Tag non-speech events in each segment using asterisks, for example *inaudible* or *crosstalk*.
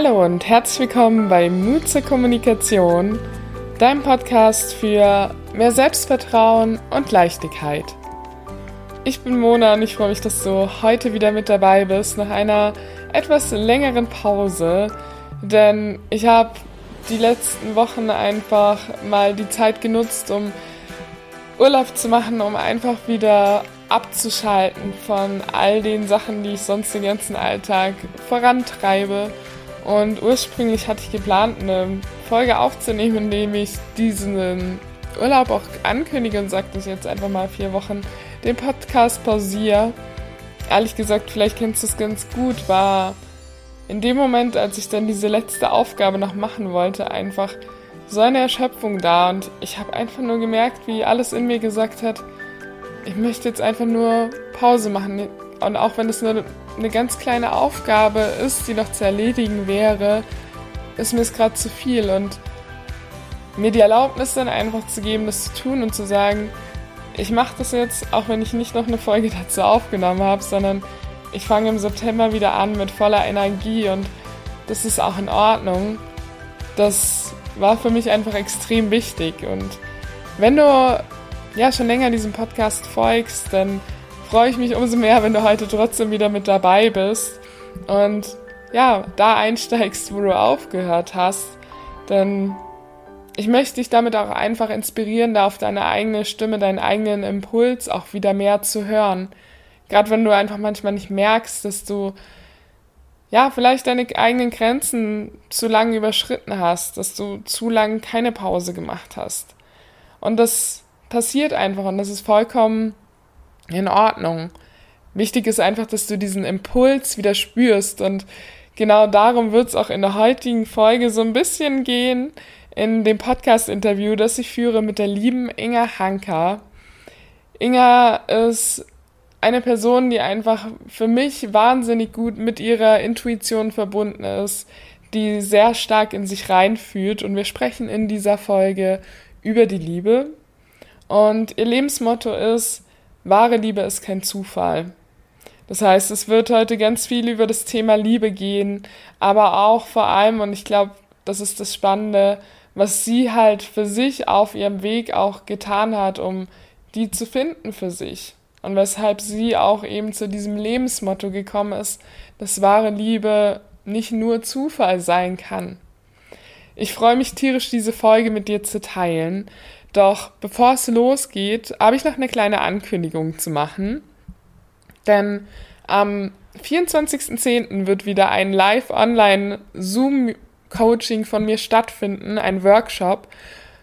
Hallo und herzlich willkommen bei Mut zur Kommunikation, deinem Podcast für mehr Selbstvertrauen und Leichtigkeit. Ich bin Mona und ich freue mich, dass du heute wieder mit dabei bist nach einer etwas längeren Pause, denn ich habe die letzten Wochen einfach mal die Zeit genutzt, um Urlaub zu machen, um einfach wieder abzuschalten von all den Sachen, die ich sonst den ganzen Alltag vorantreibe und ursprünglich hatte ich geplant, eine Folge aufzunehmen, in dem ich diesen Urlaub auch ankündige und sage, dass ich jetzt einfach mal vier Wochen den Podcast pausiere. Ehrlich gesagt, vielleicht kennst du es ganz gut, war in dem Moment, als ich dann diese letzte Aufgabe noch machen wollte, einfach so eine Erschöpfung da und ich habe einfach nur gemerkt, wie alles in mir gesagt hat, ich möchte jetzt einfach nur Pause machen. Und auch wenn es nur eine ganz kleine Aufgabe ist, die noch zu erledigen wäre, ist mir es gerade zu viel. Und mir die Erlaubnis dann einfach zu geben, das zu tun und zu sagen, ich mache das jetzt, auch wenn ich nicht noch eine Folge *laughs* dazu aufgenommen habe, sondern ich fange im September wieder an mit voller Energie und das ist auch in Ordnung. Das war für mich einfach extrem wichtig. Und wenn du ja schon länger diesem Podcast folgst, dann freue ich mich umso mehr, wenn du heute trotzdem wieder mit dabei bist und ja, da einsteigst, wo du aufgehört hast. Denn ich möchte dich damit auch einfach inspirieren, da auf deine eigene Stimme, deinen eigenen Impuls auch wieder mehr zu hören. Gerade wenn du einfach manchmal nicht merkst, dass du ja, vielleicht deine eigenen Grenzen zu lange überschritten hast, dass du zu lange keine Pause gemacht hast. Und das passiert einfach und das ist vollkommen in Ordnung. Wichtig ist einfach, dass du diesen Impuls wieder spürst und genau darum wird es auch in der heutigen Folge so ein bisschen gehen, in dem Podcast-Interview, das ich führe mit der lieben Inga Hanker. Inga ist eine Person, die einfach für mich wahnsinnig gut mit ihrer Intuition verbunden ist, die sehr stark in sich reinfühlt und wir sprechen in dieser Folge über die Liebe. Und ihr Lebensmotto ist, wahre Liebe ist kein Zufall. Das heißt, es wird heute ganz viel über das Thema Liebe gehen, aber auch vor allem, und ich glaube, das ist das Spannende, was sie halt für sich auf ihrem Weg auch getan hat, um die zu finden für sich. Und weshalb sie auch eben zu diesem Lebensmotto gekommen ist, dass wahre Liebe nicht nur Zufall sein kann. Ich freue mich tierisch, diese Folge mit dir zu teilen. Doch bevor es losgeht, habe ich noch eine kleine Ankündigung zu machen. Denn am 24.10. wird wieder ein Live-Online-Zoom-Coaching von mir stattfinden, ein Workshop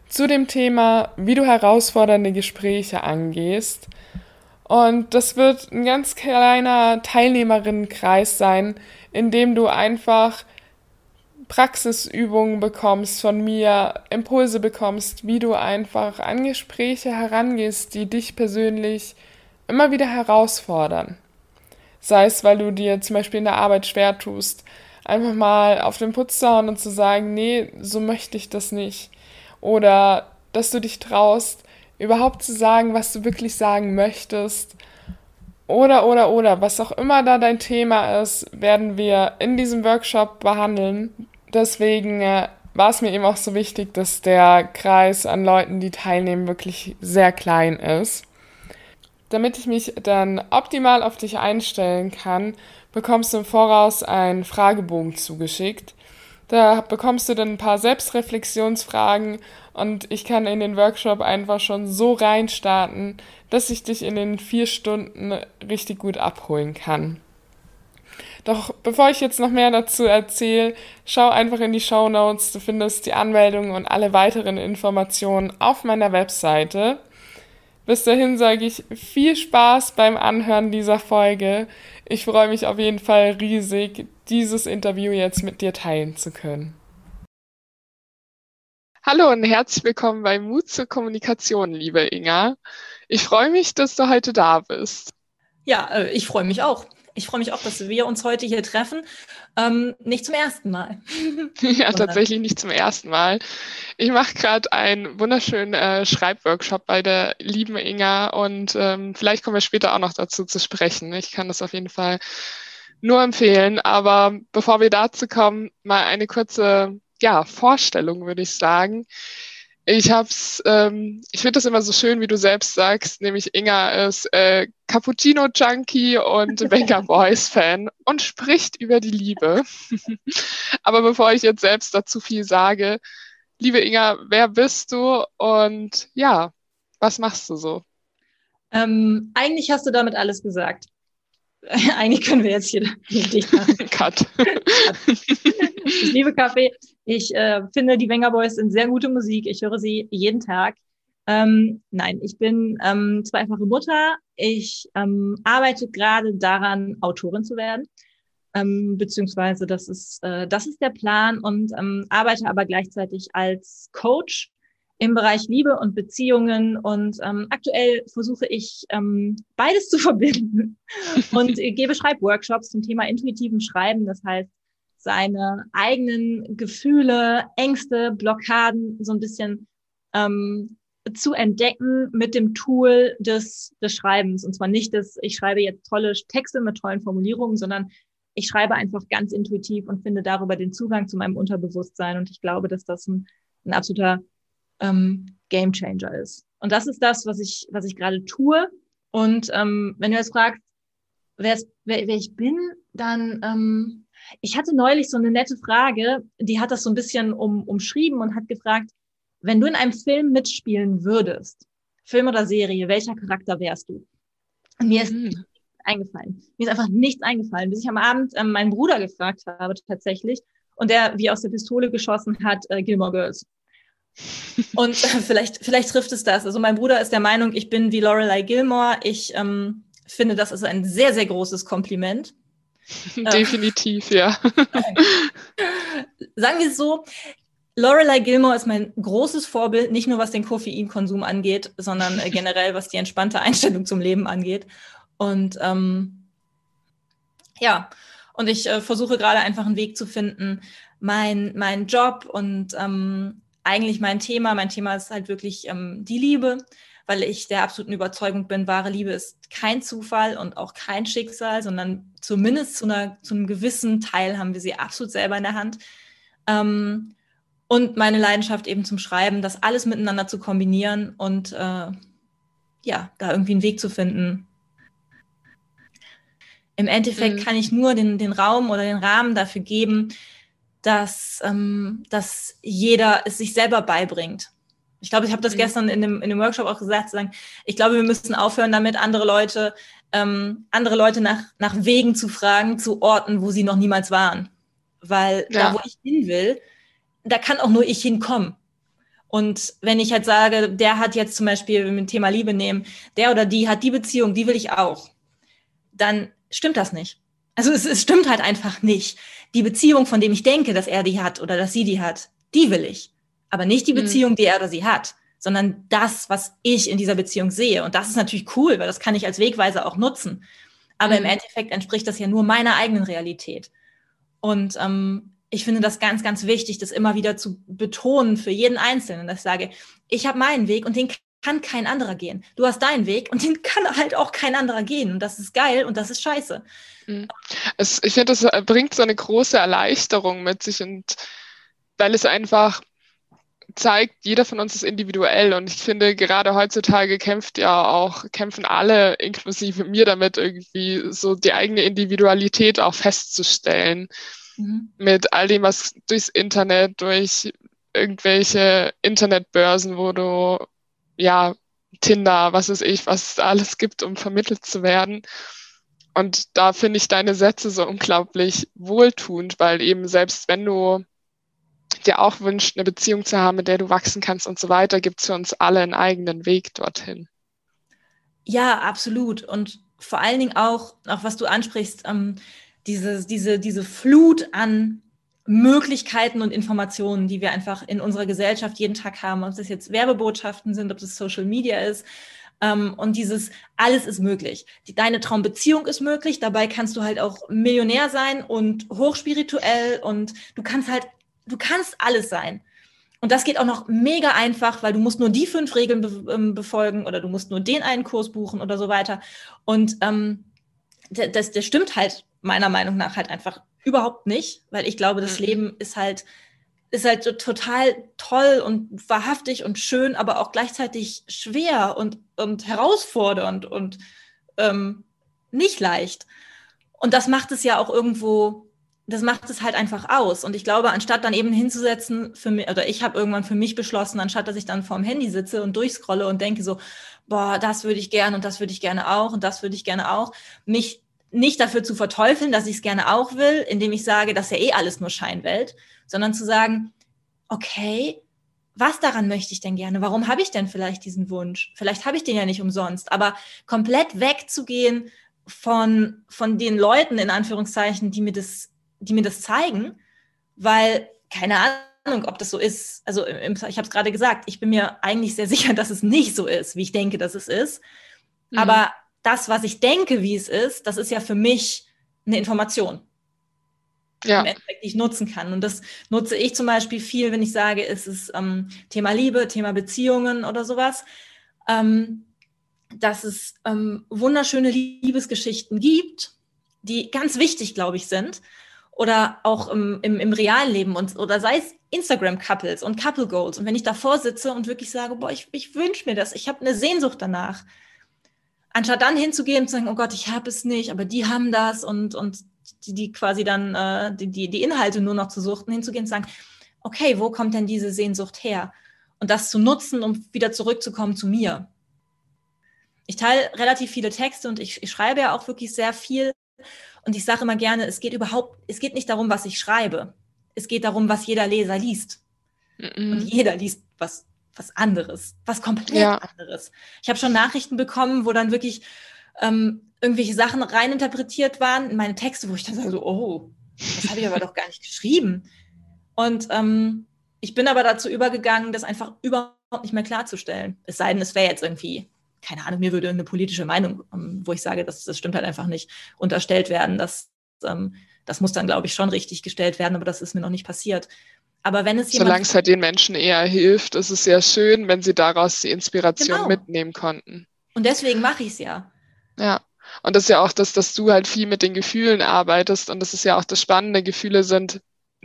zu dem Thema, wie du herausfordernde Gespräche angehst. Und das wird ein ganz kleiner Teilnehmerinnenkreis sein, in dem du einfach Praxisübungen bekommst von mir, Impulse bekommst, wie du einfach an Gespräche herangehst, die dich persönlich immer wieder herausfordern. Sei es, weil du dir zum Beispiel in der Arbeit schwer tust, einfach mal auf den Putz zu hauen und zu sagen, nee, so möchte ich das nicht. Oder dass du dich traust, überhaupt zu sagen, was du wirklich sagen möchtest. Oder, oder, oder, was auch immer da dein Thema ist, werden wir in diesem Workshop behandeln deswegen äh, war es mir eben auch so wichtig, dass der Kreis an Leuten, die teilnehmen, wirklich sehr klein ist. Damit ich mich dann optimal auf dich einstellen kann, bekommst du im Voraus einen Fragebogen zugeschickt. Da bekommst du dann ein paar Selbstreflexionsfragen und ich kann in den Workshop einfach schon so reinstarten, dass ich dich in den vier Stunden richtig gut abholen kann. Doch bevor ich jetzt noch mehr dazu erzähle, schau einfach in die Show Notes. Du findest die Anmeldung und alle weiteren Informationen auf meiner Webseite. Bis dahin sage ich viel Spaß beim Anhören dieser Folge. Ich freue mich auf jeden Fall riesig, dieses Interview jetzt mit dir teilen zu können. Hallo und herzlich willkommen bei Mut zur Kommunikation, liebe Inga. Ich freue mich, dass du heute da bist. Ja, äh, ich freue mich auch. Ich freue mich auch, dass wir uns heute hier treffen. Ähm, nicht zum ersten Mal. *laughs* ja, tatsächlich nicht zum ersten Mal. Ich mache gerade einen wunderschönen äh, Schreibworkshop bei der lieben Inga und ähm, vielleicht kommen wir später auch noch dazu zu sprechen. Ich kann das auf jeden Fall nur empfehlen. Aber bevor wir dazu kommen, mal eine kurze ja, Vorstellung, würde ich sagen. Ich hab's, ähm, ich finde das immer so schön, wie du selbst sagst, nämlich Inga ist äh, Cappuccino Junkie und *laughs* Venga Boys Fan und spricht über die Liebe. *laughs* Aber bevor ich jetzt selbst dazu viel sage, liebe Inga, wer bist du und ja, was machst du so? Ähm, eigentlich hast du damit alles gesagt. *laughs* eigentlich können wir jetzt hier machen. Cut. Ich liebe Kaffee. Ich äh, finde, die Wenger Boys sind sehr gute Musik. Ich höre sie jeden Tag. Ähm, nein, ich bin ähm, zweifache Mutter. Ich ähm, arbeite gerade daran, Autorin zu werden. Ähm, beziehungsweise das ist, äh, das ist der Plan und ähm, arbeite aber gleichzeitig als Coach im Bereich Liebe und Beziehungen. Und ähm, aktuell versuche ich ähm, beides zu *laughs* verbinden und gebe Schreibworkshops zum Thema intuitiven Schreiben. Das heißt, seine eigenen Gefühle, Ängste, Blockaden so ein bisschen ähm, zu entdecken mit dem Tool des, des Schreibens. Und zwar nicht, dass ich schreibe jetzt tolle Texte mit tollen Formulierungen, sondern ich schreibe einfach ganz intuitiv und finde darüber den Zugang zu meinem Unterbewusstsein. Und ich glaube, dass das ein, ein absoluter ähm, Game Changer ist. Und das ist das, was ich, was ich gerade tue. Und ähm, wenn du jetzt fragst, wer, wer, ich bin, dann ähm, ich hatte neulich so eine nette Frage, die hat das so ein bisschen um, umschrieben und hat gefragt, wenn du in einem Film mitspielen würdest, Film oder Serie, welcher Charakter wärst du? Und mir ist mhm. nichts eingefallen. Mir ist einfach nichts eingefallen, bis ich am Abend äh, meinen Bruder gefragt habe tatsächlich und der wie aus der Pistole geschossen hat, äh, Gilmore Girls. Und *laughs* vielleicht, vielleicht trifft es das. Also mein Bruder ist der Meinung, ich bin wie Lorelei Gilmore. Ich ähm, finde, das ist ein sehr, sehr großes Kompliment. *laughs* Definitiv, ja. *laughs* Sagen wir es so, Lorelei Gilmore ist mein großes Vorbild, nicht nur was den Koffeinkonsum angeht, sondern äh, generell was die entspannte Einstellung zum Leben angeht. Und ähm, ja, und ich äh, versuche gerade einfach einen Weg zu finden, mein, mein Job und ähm, eigentlich mein Thema. Mein Thema ist halt wirklich ähm, die Liebe, weil ich der absoluten Überzeugung bin, wahre Liebe ist kein Zufall und auch kein Schicksal, sondern zumindest zu, einer, zu einem gewissen Teil haben wir sie absolut selber in der Hand. Ähm, und meine Leidenschaft eben zum Schreiben, das alles miteinander zu kombinieren und äh, ja, da irgendwie einen Weg zu finden. Im Endeffekt mhm. kann ich nur den, den Raum oder den Rahmen dafür geben, dass, ähm, dass jeder es sich selber beibringt. Ich glaube, ich habe das mhm. gestern in dem, in dem Workshop auch gesagt, sagen, ich glaube, wir müssen aufhören, damit andere Leute, ähm, andere Leute nach, nach Wegen zu fragen, zu Orten, wo sie noch niemals waren. Weil ja. da, wo ich hin will, da kann auch nur ich hinkommen. Und wenn ich halt sage, der hat jetzt zum Beispiel, wenn wir ein Thema Liebe nehmen, der oder die hat die Beziehung, die will ich auch, dann stimmt das nicht. Also es, es stimmt halt einfach nicht. Die Beziehung, von dem ich denke, dass er die hat oder dass sie die hat, die will ich. Aber nicht die mhm. Beziehung, mhm. die er oder sie hat, sondern das, was ich in dieser Beziehung sehe. Und das ist natürlich cool, weil das kann ich als Wegweiser auch nutzen. Aber mhm. im Endeffekt entspricht das ja nur meiner eigenen Realität. Und ähm, ich finde das ganz, ganz wichtig, das immer wieder zu betonen für jeden Einzelnen, dass ich sage, ich habe meinen Weg und den kann kein anderer gehen. Du hast deinen Weg und den kann halt auch kein anderer gehen. Und das ist geil und das ist scheiße. Mhm. Es, ich finde, das äh, bringt so eine große Erleichterung mit sich und weil es einfach zeigt, jeder von uns ist individuell und ich finde, gerade heutzutage kämpft ja auch, kämpfen alle, inklusive mir damit, irgendwie so die eigene Individualität auch festzustellen. Mhm. Mit all dem, was durchs Internet, durch irgendwelche Internetbörsen, wo du ja, Tinder, was weiß ich, was es alles gibt, um vermittelt zu werden. Und da finde ich deine Sätze so unglaublich wohltuend, weil eben selbst wenn du dir auch wünschst, eine Beziehung zu haben, mit der du wachsen kannst und so weiter, gibt es für uns alle einen eigenen Weg dorthin. Ja, absolut. Und vor allen Dingen auch, auch was du ansprichst, ähm, diese, diese, diese Flut an Möglichkeiten und Informationen, die wir einfach in unserer Gesellschaft jeden Tag haben, ob das jetzt Werbebotschaften sind, ob das Social Media ist. Ähm, und dieses alles ist möglich. Die, deine Traumbeziehung ist möglich, dabei kannst du halt auch Millionär sein und hochspirituell und du kannst halt, du kannst alles sein. Und das geht auch noch mega einfach, weil du musst nur die fünf Regeln be ähm, befolgen oder du musst nur den einen Kurs buchen oder so weiter. Und ähm, das, das stimmt halt meiner Meinung nach halt einfach überhaupt nicht, weil ich glaube, das mhm. Leben ist halt ist halt so total toll und wahrhaftig und schön, aber auch gleichzeitig schwer und, und herausfordernd und ähm, nicht leicht. Und das macht es ja auch irgendwo, das macht es halt einfach aus. Und ich glaube, anstatt dann eben hinzusetzen, für mich, oder ich habe irgendwann für mich beschlossen, anstatt dass ich dann vorm Handy sitze und durchscrolle und denke so, boah, das würde ich gerne und das würde ich gerne auch und das würde ich gerne auch, mich nicht dafür zu verteufeln, dass ich es gerne auch will, indem ich sage, das ist ja eh alles nur Scheinwelt, sondern zu sagen, okay, was daran möchte ich denn gerne? Warum habe ich denn vielleicht diesen Wunsch? Vielleicht habe ich den ja nicht umsonst, aber komplett wegzugehen von, von den Leuten, in Anführungszeichen, die mir das, die mir das zeigen, weil, keine Ahnung, ob das so ist. Also ich habe es gerade gesagt, ich bin mir eigentlich sehr *laughs* sicher, dass es nicht so ist, wie ich denke, dass es ist. Mhm. Aber das, was ich denke, wie es ist, das ist ja für mich eine Information ja. die ich nutzen kann. Und das nutze ich zum Beispiel viel, wenn ich sage, es ist ähm, Thema Liebe, Thema Beziehungen oder sowas, ähm, dass es ähm, wunderschöne Liebesgeschichten gibt, die ganz wichtig, glaube ich, sind. Oder auch im, im, im realen Leben und, oder sei es Instagram-Couples und Couple Goals. Und wenn ich davor sitze und wirklich sage, boah, ich, ich wünsche mir das, ich habe eine Sehnsucht danach, anstatt dann hinzugehen und zu sagen, oh Gott, ich habe es nicht, aber die haben das und, und die, die quasi dann äh, die, die, die Inhalte nur noch zu suchten, hinzugehen und sagen, okay, wo kommt denn diese Sehnsucht her? Und das zu nutzen, um wieder zurückzukommen zu mir. Ich teile relativ viele Texte und ich, ich schreibe ja auch wirklich sehr viel. Und ich sage immer gerne, es geht überhaupt, es geht nicht darum, was ich schreibe. Es geht darum, was jeder Leser liest. Mm Und jeder liest was, was anderes, was komplett ja. anderes. Ich habe schon Nachrichten bekommen, wo dann wirklich ähm, irgendwelche Sachen reininterpretiert waren in meine Texte, wo ich dann so, oh, das habe ich aber *laughs* doch gar nicht geschrieben. Und ähm, ich bin aber dazu übergegangen, das einfach überhaupt nicht mehr klarzustellen. Es sei denn, es wäre jetzt irgendwie, keine Ahnung, mir würde eine politische Meinung, ähm, wo ich sage, das, das stimmt halt einfach nicht, unterstellt werden. Das, ähm, das muss dann, glaube ich, schon richtig gestellt werden, aber das ist mir noch nicht passiert. Aber wenn es Solange es halt den Menschen eher hilft, ist es sehr schön, wenn sie daraus die Inspiration genau. mitnehmen konnten. Und deswegen mache ich es ja. Ja. Und das ist ja auch das, dass du halt viel mit den Gefühlen arbeitest. Und das ist ja auch das Spannende. Gefühle sind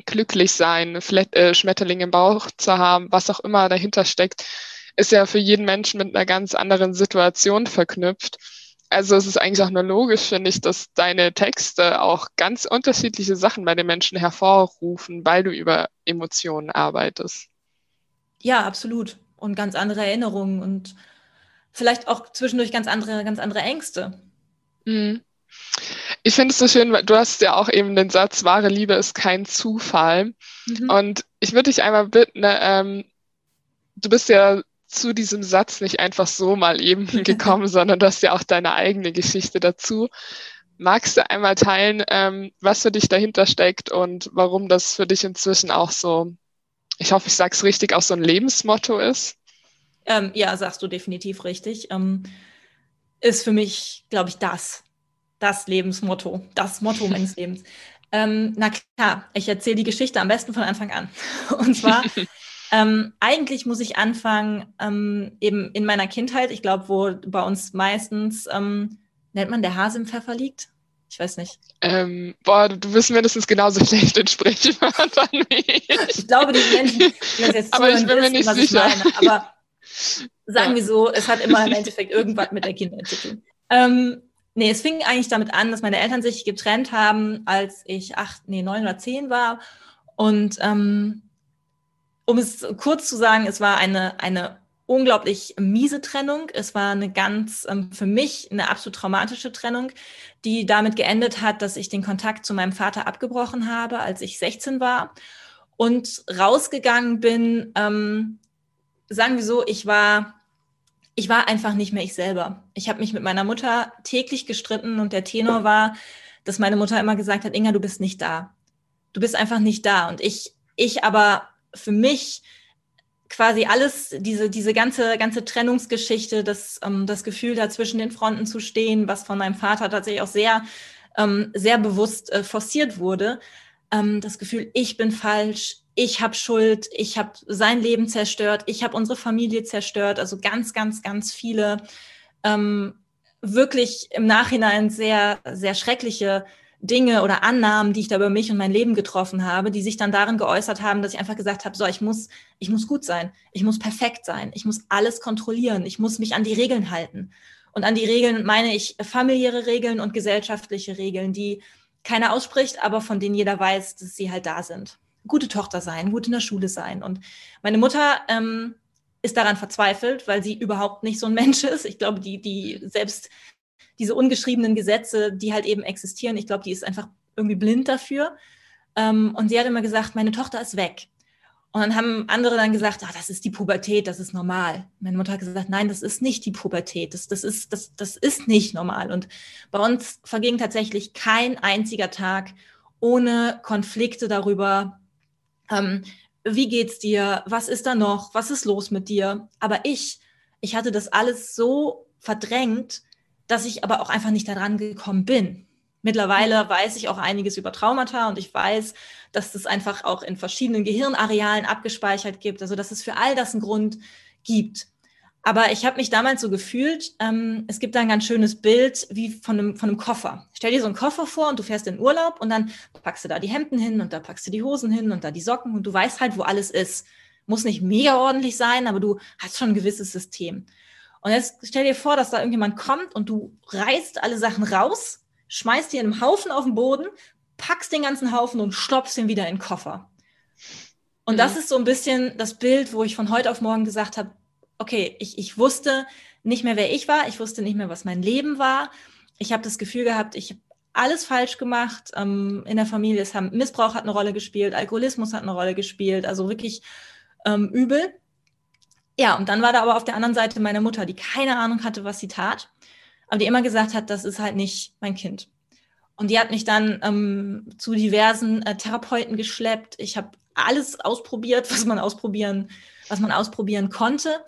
glücklich sein, äh, Schmetterling im Bauch zu haben, was auch immer dahinter steckt, ist ja für jeden Menschen mit einer ganz anderen Situation verknüpft. Also es ist eigentlich auch nur logisch, finde ich, dass deine Texte auch ganz unterschiedliche Sachen bei den Menschen hervorrufen, weil du über Emotionen arbeitest. Ja, absolut. Und ganz andere Erinnerungen und vielleicht auch zwischendurch ganz andere, ganz andere Ängste. Mhm. Ich finde es so schön, weil du hast ja auch eben den Satz, wahre Liebe ist kein Zufall. Mhm. Und ich würde dich einmal bitten, ähm, du bist ja zu diesem Satz nicht einfach so mal eben *laughs* gekommen, sondern du hast ja auch deine eigene Geschichte dazu. Magst du einmal teilen, ähm, was für dich dahinter steckt und warum das für dich inzwischen auch so, ich hoffe, ich sage es richtig, auch so ein Lebensmotto ist? Ähm, ja, sagst du definitiv richtig. Ähm, ist für mich, glaube ich, das. Das Lebensmotto, das Motto meines *laughs* Lebens. Ähm, na klar, ich erzähle die Geschichte am besten von Anfang an. Und zwar, *laughs* ähm, eigentlich muss ich anfangen, ähm, eben in meiner Kindheit, ich glaube, wo bei uns meistens, ähm, nennt man der Hase im Pfeffer liegt? Ich weiß nicht. Ähm, boah, du bist mindestens genauso *laughs* schlecht in wie ich. Ich glaube, die Menschen, die das jetzt *laughs* Aber ich bin mir nicht was sicher. ich meine. Aber *laughs* sagen ja. wir so, es hat immer im Endeffekt irgendwas mit der Kindheit zu tun. Ähm, nee, es fing eigentlich damit an, dass meine Eltern sich getrennt haben, als ich acht, nee, neun oder zehn war. Und ähm, um es kurz zu sagen, es war eine, eine unglaublich miese Trennung. Es war eine ganz, ähm, für mich eine absolut traumatische Trennung, die damit geendet hat, dass ich den Kontakt zu meinem Vater abgebrochen habe, als ich 16 war und rausgegangen bin ähm, sagen wir so, ich war, ich war einfach nicht mehr ich selber. Ich habe mich mit meiner Mutter täglich gestritten und der Tenor war, dass meine Mutter immer gesagt hat, Inga, du bist nicht da. Du bist einfach nicht da. Und ich, ich aber für mich quasi alles, diese, diese ganze, ganze Trennungsgeschichte, das, ähm, das Gefühl, da zwischen den Fronten zu stehen, was von meinem Vater tatsächlich auch sehr, ähm, sehr bewusst äh, forciert wurde, ähm, das Gefühl, ich bin falsch, ich habe Schuld, ich habe sein Leben zerstört, ich habe unsere Familie zerstört. Also ganz, ganz, ganz viele ähm, wirklich im Nachhinein sehr, sehr schreckliche Dinge oder Annahmen, die ich da über mich und mein Leben getroffen habe, die sich dann darin geäußert haben, dass ich einfach gesagt habe, so, ich muss, ich muss gut sein, ich muss perfekt sein, ich muss alles kontrollieren, ich muss mich an die Regeln halten. Und an die Regeln meine ich familiäre Regeln und gesellschaftliche Regeln, die keiner ausspricht, aber von denen jeder weiß, dass sie halt da sind. Gute Tochter sein, gut in der Schule sein. Und meine Mutter ähm, ist daran verzweifelt, weil sie überhaupt nicht so ein Mensch ist. Ich glaube, die, die selbst diese ungeschriebenen Gesetze, die halt eben existieren, ich glaube, die ist einfach irgendwie blind dafür. Ähm, und sie hat immer gesagt, meine Tochter ist weg. Und dann haben andere dann gesagt, ah, das ist die Pubertät, das ist normal. Meine Mutter hat gesagt, nein, das ist nicht die Pubertät, das, das, ist, das, das ist nicht normal. Und bei uns verging tatsächlich kein einziger Tag ohne Konflikte darüber, ähm, wie geht's dir, was ist da noch, was ist los mit dir. Aber ich, ich hatte das alles so verdrängt, dass ich aber auch einfach nicht daran gekommen bin. Mittlerweile weiß ich auch einiges über Traumata und ich weiß, dass es einfach auch in verschiedenen Gehirnarealen abgespeichert gibt, also dass es für all das einen Grund gibt. Aber ich habe mich damals so gefühlt, ähm, es gibt da ein ganz schönes Bild wie von einem, von einem Koffer. Stell dir so einen Koffer vor und du fährst in Urlaub und dann packst du da die Hemden hin und da packst du die Hosen hin und da die Socken und du weißt halt, wo alles ist. Muss nicht mega ordentlich sein, aber du hast schon ein gewisses System. Und jetzt stell dir vor, dass da irgendjemand kommt und du reißt alle Sachen raus schmeißt dir einen Haufen auf den Boden, packst den ganzen Haufen und stopfst ihn wieder in den Koffer. Und mhm. das ist so ein bisschen das Bild, wo ich von heute auf morgen gesagt habe, okay, ich, ich wusste nicht mehr, wer ich war, ich wusste nicht mehr, was mein Leben war. Ich habe das Gefühl gehabt, ich habe alles falsch gemacht ähm, in der Familie. Es haben, Missbrauch hat eine Rolle gespielt, Alkoholismus hat eine Rolle gespielt, also wirklich ähm, übel. Ja, und dann war da aber auf der anderen Seite meine Mutter, die keine Ahnung hatte, was sie tat aber die immer gesagt hat, das ist halt nicht mein Kind. Und die hat mich dann ähm, zu diversen äh, Therapeuten geschleppt. Ich habe alles ausprobiert, was man ausprobieren, was man ausprobieren konnte.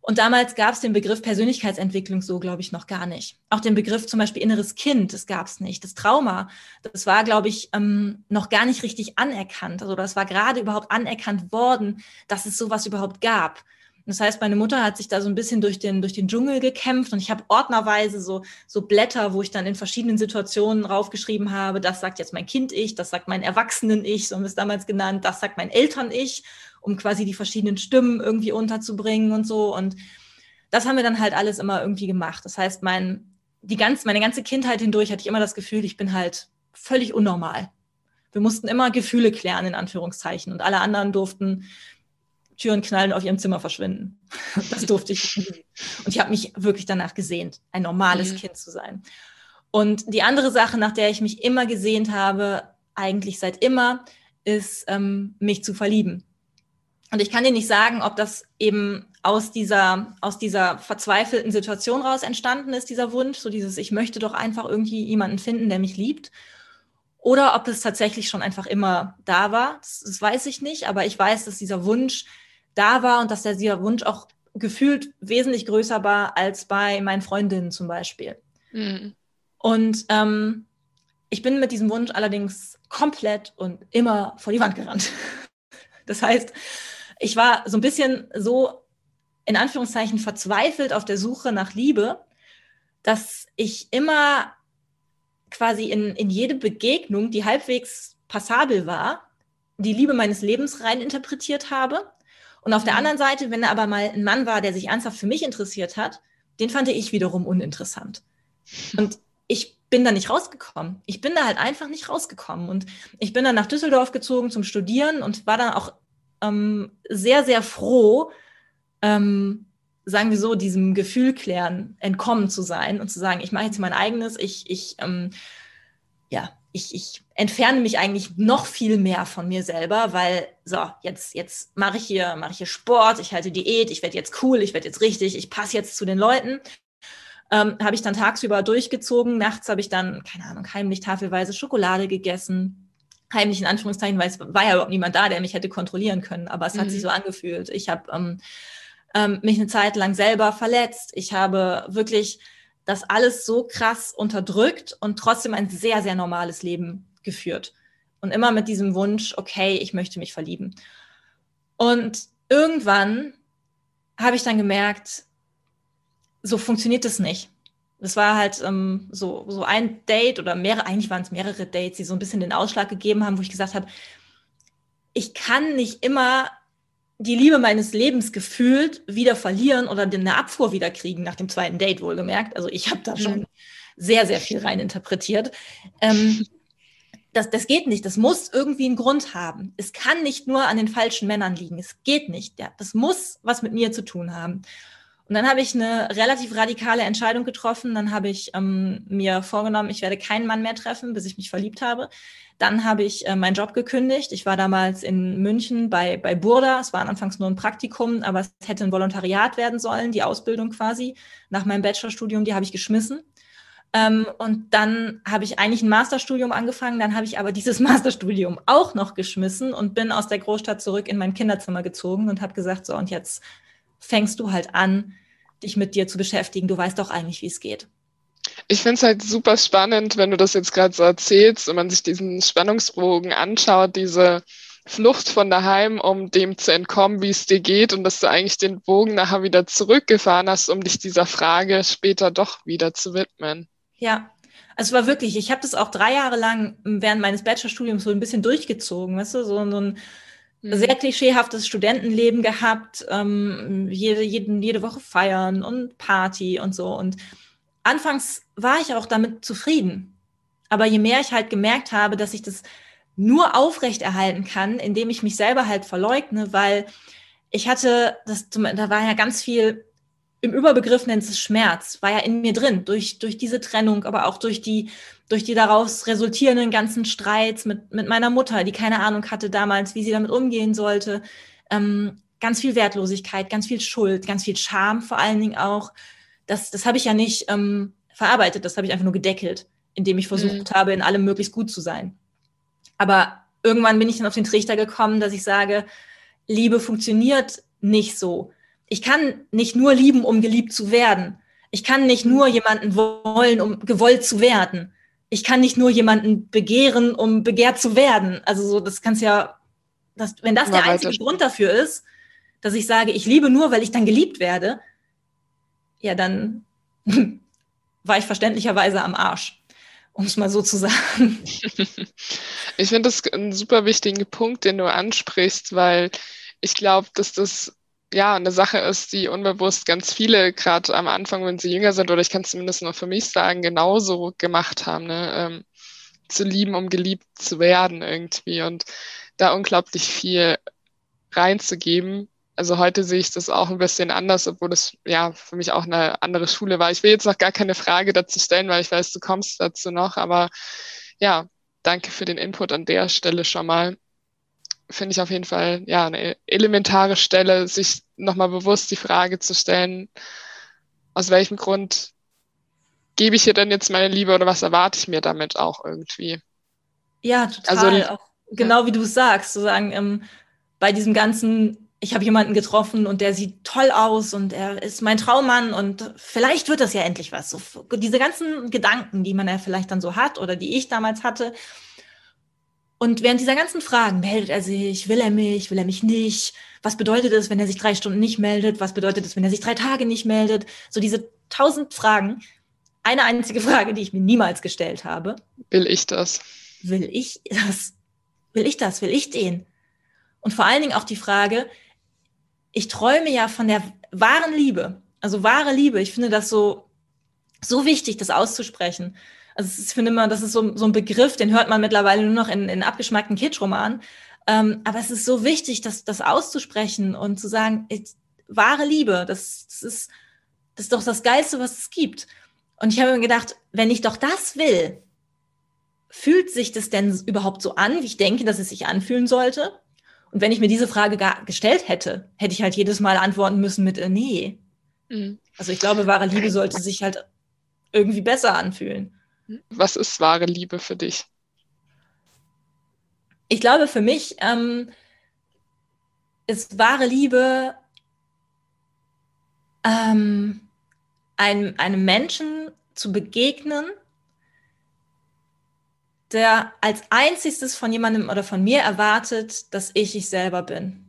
Und damals gab es den Begriff Persönlichkeitsentwicklung so, glaube ich, noch gar nicht. Auch den Begriff zum Beispiel inneres Kind, das gab es nicht. Das Trauma, das war, glaube ich, ähm, noch gar nicht richtig anerkannt. Also das war gerade überhaupt anerkannt worden, dass es sowas überhaupt gab. Das heißt, meine Mutter hat sich da so ein bisschen durch den, durch den Dschungel gekämpft und ich habe ordnerweise so, so Blätter, wo ich dann in verschiedenen Situationen raufgeschrieben habe, das sagt jetzt mein Kind-Ich, das sagt mein Erwachsenen-Ich, so haben wir es damals genannt, das sagt mein Eltern-Ich, um quasi die verschiedenen Stimmen irgendwie unterzubringen und so. Und das haben wir dann halt alles immer irgendwie gemacht. Das heißt, mein, die ganz, meine ganze Kindheit hindurch hatte ich immer das Gefühl, ich bin halt völlig unnormal. Wir mussten immer Gefühle klären, in Anführungszeichen. Und alle anderen durften Türen knallen auf ihrem Zimmer verschwinden. *laughs* Das durfte ich. Und ich habe mich wirklich danach gesehnt, ein normales mhm. Kind zu sein. Und die andere Sache, nach der ich mich immer gesehnt habe, eigentlich seit immer, ist, ähm, mich zu verlieben. Und ich kann dir nicht sagen, ob das eben aus dieser, aus dieser verzweifelten Situation raus entstanden ist, dieser Wunsch, so dieses, ich möchte doch einfach irgendwie jemanden finden, der mich liebt. Oder ob es tatsächlich schon einfach immer da war. Das, das weiß ich nicht, aber ich weiß, dass dieser Wunsch da war und dass der, dieser Wunsch auch gefühlt wesentlich größer war als bei meinen Freundinnen zum Beispiel. Mhm. Und ähm, ich bin mit diesem Wunsch allerdings komplett und immer vor die Wand gerannt. *laughs* Das heißt, ich war so ein bisschen so in Anführungszeichen verzweifelt auf der Suche nach Liebe, dass ich immer quasi in, in jede Begegnung, die halbwegs passabel war, die Liebe meines Lebens rein interpretiert habe und auf der mhm. anderen Seite, wenn er aber mal ein Mann war, der sich ernsthaft für mich interessiert hat, den fand ich wiederum uninteressant. Und ich bin da nicht rausgekommen. Ich bin da halt einfach nicht rausgekommen. Und ich bin dann nach Düsseldorf gezogen zum Studieren und war dann auch ähm, sehr, sehr froh, ähm, sagen wir so, diesem Gefühl klären, entkommen zu sein und zu sagen, ich mache jetzt mein eigenes, ich, ich, ähm, ja, ich, ich entferne mich eigentlich noch viel mehr von mir selber, weil so, jetzt, jetzt mache ich hier, mache ich hier Sport, ich halte Diät, ich werde jetzt cool, ich werde jetzt richtig, ich passe jetzt zu den Leuten. Ähm, habe ich dann tagsüber durchgezogen. Nachts habe ich dann, keine Ahnung, heimlich tafelweise Schokolade gegessen. Heimlich in Anführungszeichen, weil es war ja überhaupt niemand da, der mich hätte kontrollieren können. Aber es mhm. hat sich mhm. so angefühlt. Ich habe ähm, ähm, mich eine Zeit lang selber verletzt. Ich habe wirklich das alles so krass unterdrückt und trotzdem ein sehr, sehr normales Leben geführt. Und immer mit diesem Wunsch, okay, ich möchte mich verlieben. Und irgendwann habe ich dann gemerkt, so funktioniert es nicht. Das war halt ähm, so, so ein Date oder mehrere, eigentlich waren es mehrere Dates, die so ein bisschen den Ausschlag gegeben haben, wo ich gesagt habe, ich kann nicht immer die Liebe meines Lebens gefühlt wieder verlieren oder eine Abfuhr wieder kriegen nach dem zweiten Date wohlgemerkt. Also ich habe da schon mhm. sehr, sehr viel rein interpretiert. Ähm, das, das geht nicht. Das muss irgendwie einen Grund haben. Es kann nicht nur an den falschen Männern liegen. Es geht nicht. Ja, das muss was mit mir zu tun haben. Und dann habe ich eine relativ radikale Entscheidung getroffen. Dann habe ich ähm, mir vorgenommen, ich werde keinen Mann mehr treffen, bis ich mich verliebt habe. Dann habe ich äh, meinen Job gekündigt. Ich war damals in München bei, bei Burda. Es war anfangs nur ein Praktikum, aber es hätte ein Volontariat werden sollen, die Ausbildung quasi nach meinem Bachelorstudium. Die habe ich geschmissen. Ähm, und dann habe ich eigentlich ein Masterstudium angefangen, dann habe ich aber dieses *laughs* Masterstudium auch noch geschmissen und bin aus der Großstadt zurück in mein Kinderzimmer gezogen und habe gesagt, so, und jetzt fängst du halt an, dich mit dir zu beschäftigen. Du weißt doch eigentlich, wie es geht. Ich finde es halt super spannend, wenn du das jetzt gerade so erzählst und man sich diesen Spannungsbogen anschaut, diese Flucht von daheim, um dem zu entkommen, wie es dir geht und dass du eigentlich den Bogen nachher wieder zurückgefahren hast, um dich dieser Frage später doch wieder zu widmen. Ja, also es war wirklich, ich habe das auch drei Jahre lang während meines Bachelorstudiums so ein bisschen durchgezogen, weißt du, so, so ein. Sehr klischeehaftes Studentenleben gehabt, ähm, jede, jeden, jede Woche feiern und Party und so. Und anfangs war ich auch damit zufrieden. Aber je mehr ich halt gemerkt habe, dass ich das nur aufrechterhalten kann, indem ich mich selber halt verleugne, weil ich hatte, das, da war ja ganz viel im Überbegriff nennt es Schmerz, war ja in mir drin, durch, durch diese Trennung, aber auch durch die, durch die daraus resultierenden ganzen Streits mit, mit meiner Mutter, die keine Ahnung hatte damals, wie sie damit umgehen sollte. Ähm, ganz viel Wertlosigkeit, ganz viel Schuld, ganz viel Scham vor allen Dingen auch. Das, das habe ich ja nicht ähm, verarbeitet, das habe ich einfach nur gedeckelt, indem ich versucht mhm. habe, in allem möglichst gut zu sein. Aber irgendwann bin ich dann auf den Trichter gekommen, dass ich sage, Liebe funktioniert nicht so ich kann nicht nur lieben, um geliebt zu werden. Ich kann nicht nur jemanden wollen, um gewollt zu werden. Ich kann nicht nur jemanden begehren, um begehrt zu werden. Also so, das kann's ja, das, wenn das Mal der einzige Grund dafür ist, dass ich sage, ich liebe nur, weil ich dann geliebt werde, ja, dann *laughs* war ich verständlicherweise am Arsch, um es mal so zu sagen. Ich finde das einen super wichtigen Punkt, den du ansprichst, weil ich glaube, dass das ja eine Sache ist, die unbewusst ganz viele, gerade am Anfang, wenn sie jünger sind, oder ich kann es zumindest nur für mich sagen, genauso gemacht haben, ne? Ähm, zu lieben, um geliebt zu werden irgendwie und da unglaublich viel reinzugeben. Also heute sehe ich das auch ein bisschen anders, obwohl das ja für mich auch eine andere Schule war. Ich will jetzt noch gar keine Frage dazu stellen, weil ich weiß, du kommst dazu noch, aber ja, danke für den Input an der Stelle schon mal finde ich auf jeden Fall ja eine elementare Stelle, sich nochmal bewusst die Frage zu stellen, aus welchem Grund gebe ich hier denn jetzt meine Liebe oder was erwarte ich mir damit auch irgendwie? Ja, total. Also, auch genau ja. wie du es sagst, sozusagen ähm, bei diesem ganzen, ich habe jemanden getroffen und der sieht toll aus und er ist mein Traummann und vielleicht wird das ja endlich was. So, diese ganzen Gedanken, die man ja vielleicht dann so hat oder die ich damals hatte, und während dieser ganzen Fragen, meldet er sich, will er mich, will er mich nicht? Was bedeutet es, wenn er sich drei Stunden nicht meldet? Was bedeutet es, wenn er sich drei Tage nicht meldet? So diese tausend Fragen. Eine einzige Frage, die ich mir niemals gestellt habe. Will ich das? Will ich das? Will ich das? Will ich den? Und vor allen Dingen auch die Frage, ich träume ja von der wahren Liebe. Also wahre Liebe. Ich finde das so, so wichtig, das auszusprechen. Also ich finde immer, das ist so, so ein Begriff, den hört man mittlerweile nur noch in, in abgeschmackten Kitschromanen. Ähm, aber es ist so wichtig, das, das auszusprechen und zu sagen, ich, wahre Liebe, das, das, ist, das ist doch das Geilste, was es gibt. Und ich habe mir gedacht, wenn ich doch das will, fühlt sich das denn überhaupt so an, wie ich denke, dass es sich anfühlen sollte? Und wenn ich mir diese Frage gar gestellt hätte, hätte ich halt jedes Mal antworten müssen mit äh, nee. Mhm. Also ich glaube, wahre Liebe sollte sich halt irgendwie besser anfühlen. Was ist wahre Liebe für dich? Ich glaube, für mich ähm, ist wahre Liebe ähm, einem, einem Menschen zu begegnen, der als einziges von jemandem oder von mir erwartet, dass ich ich selber bin.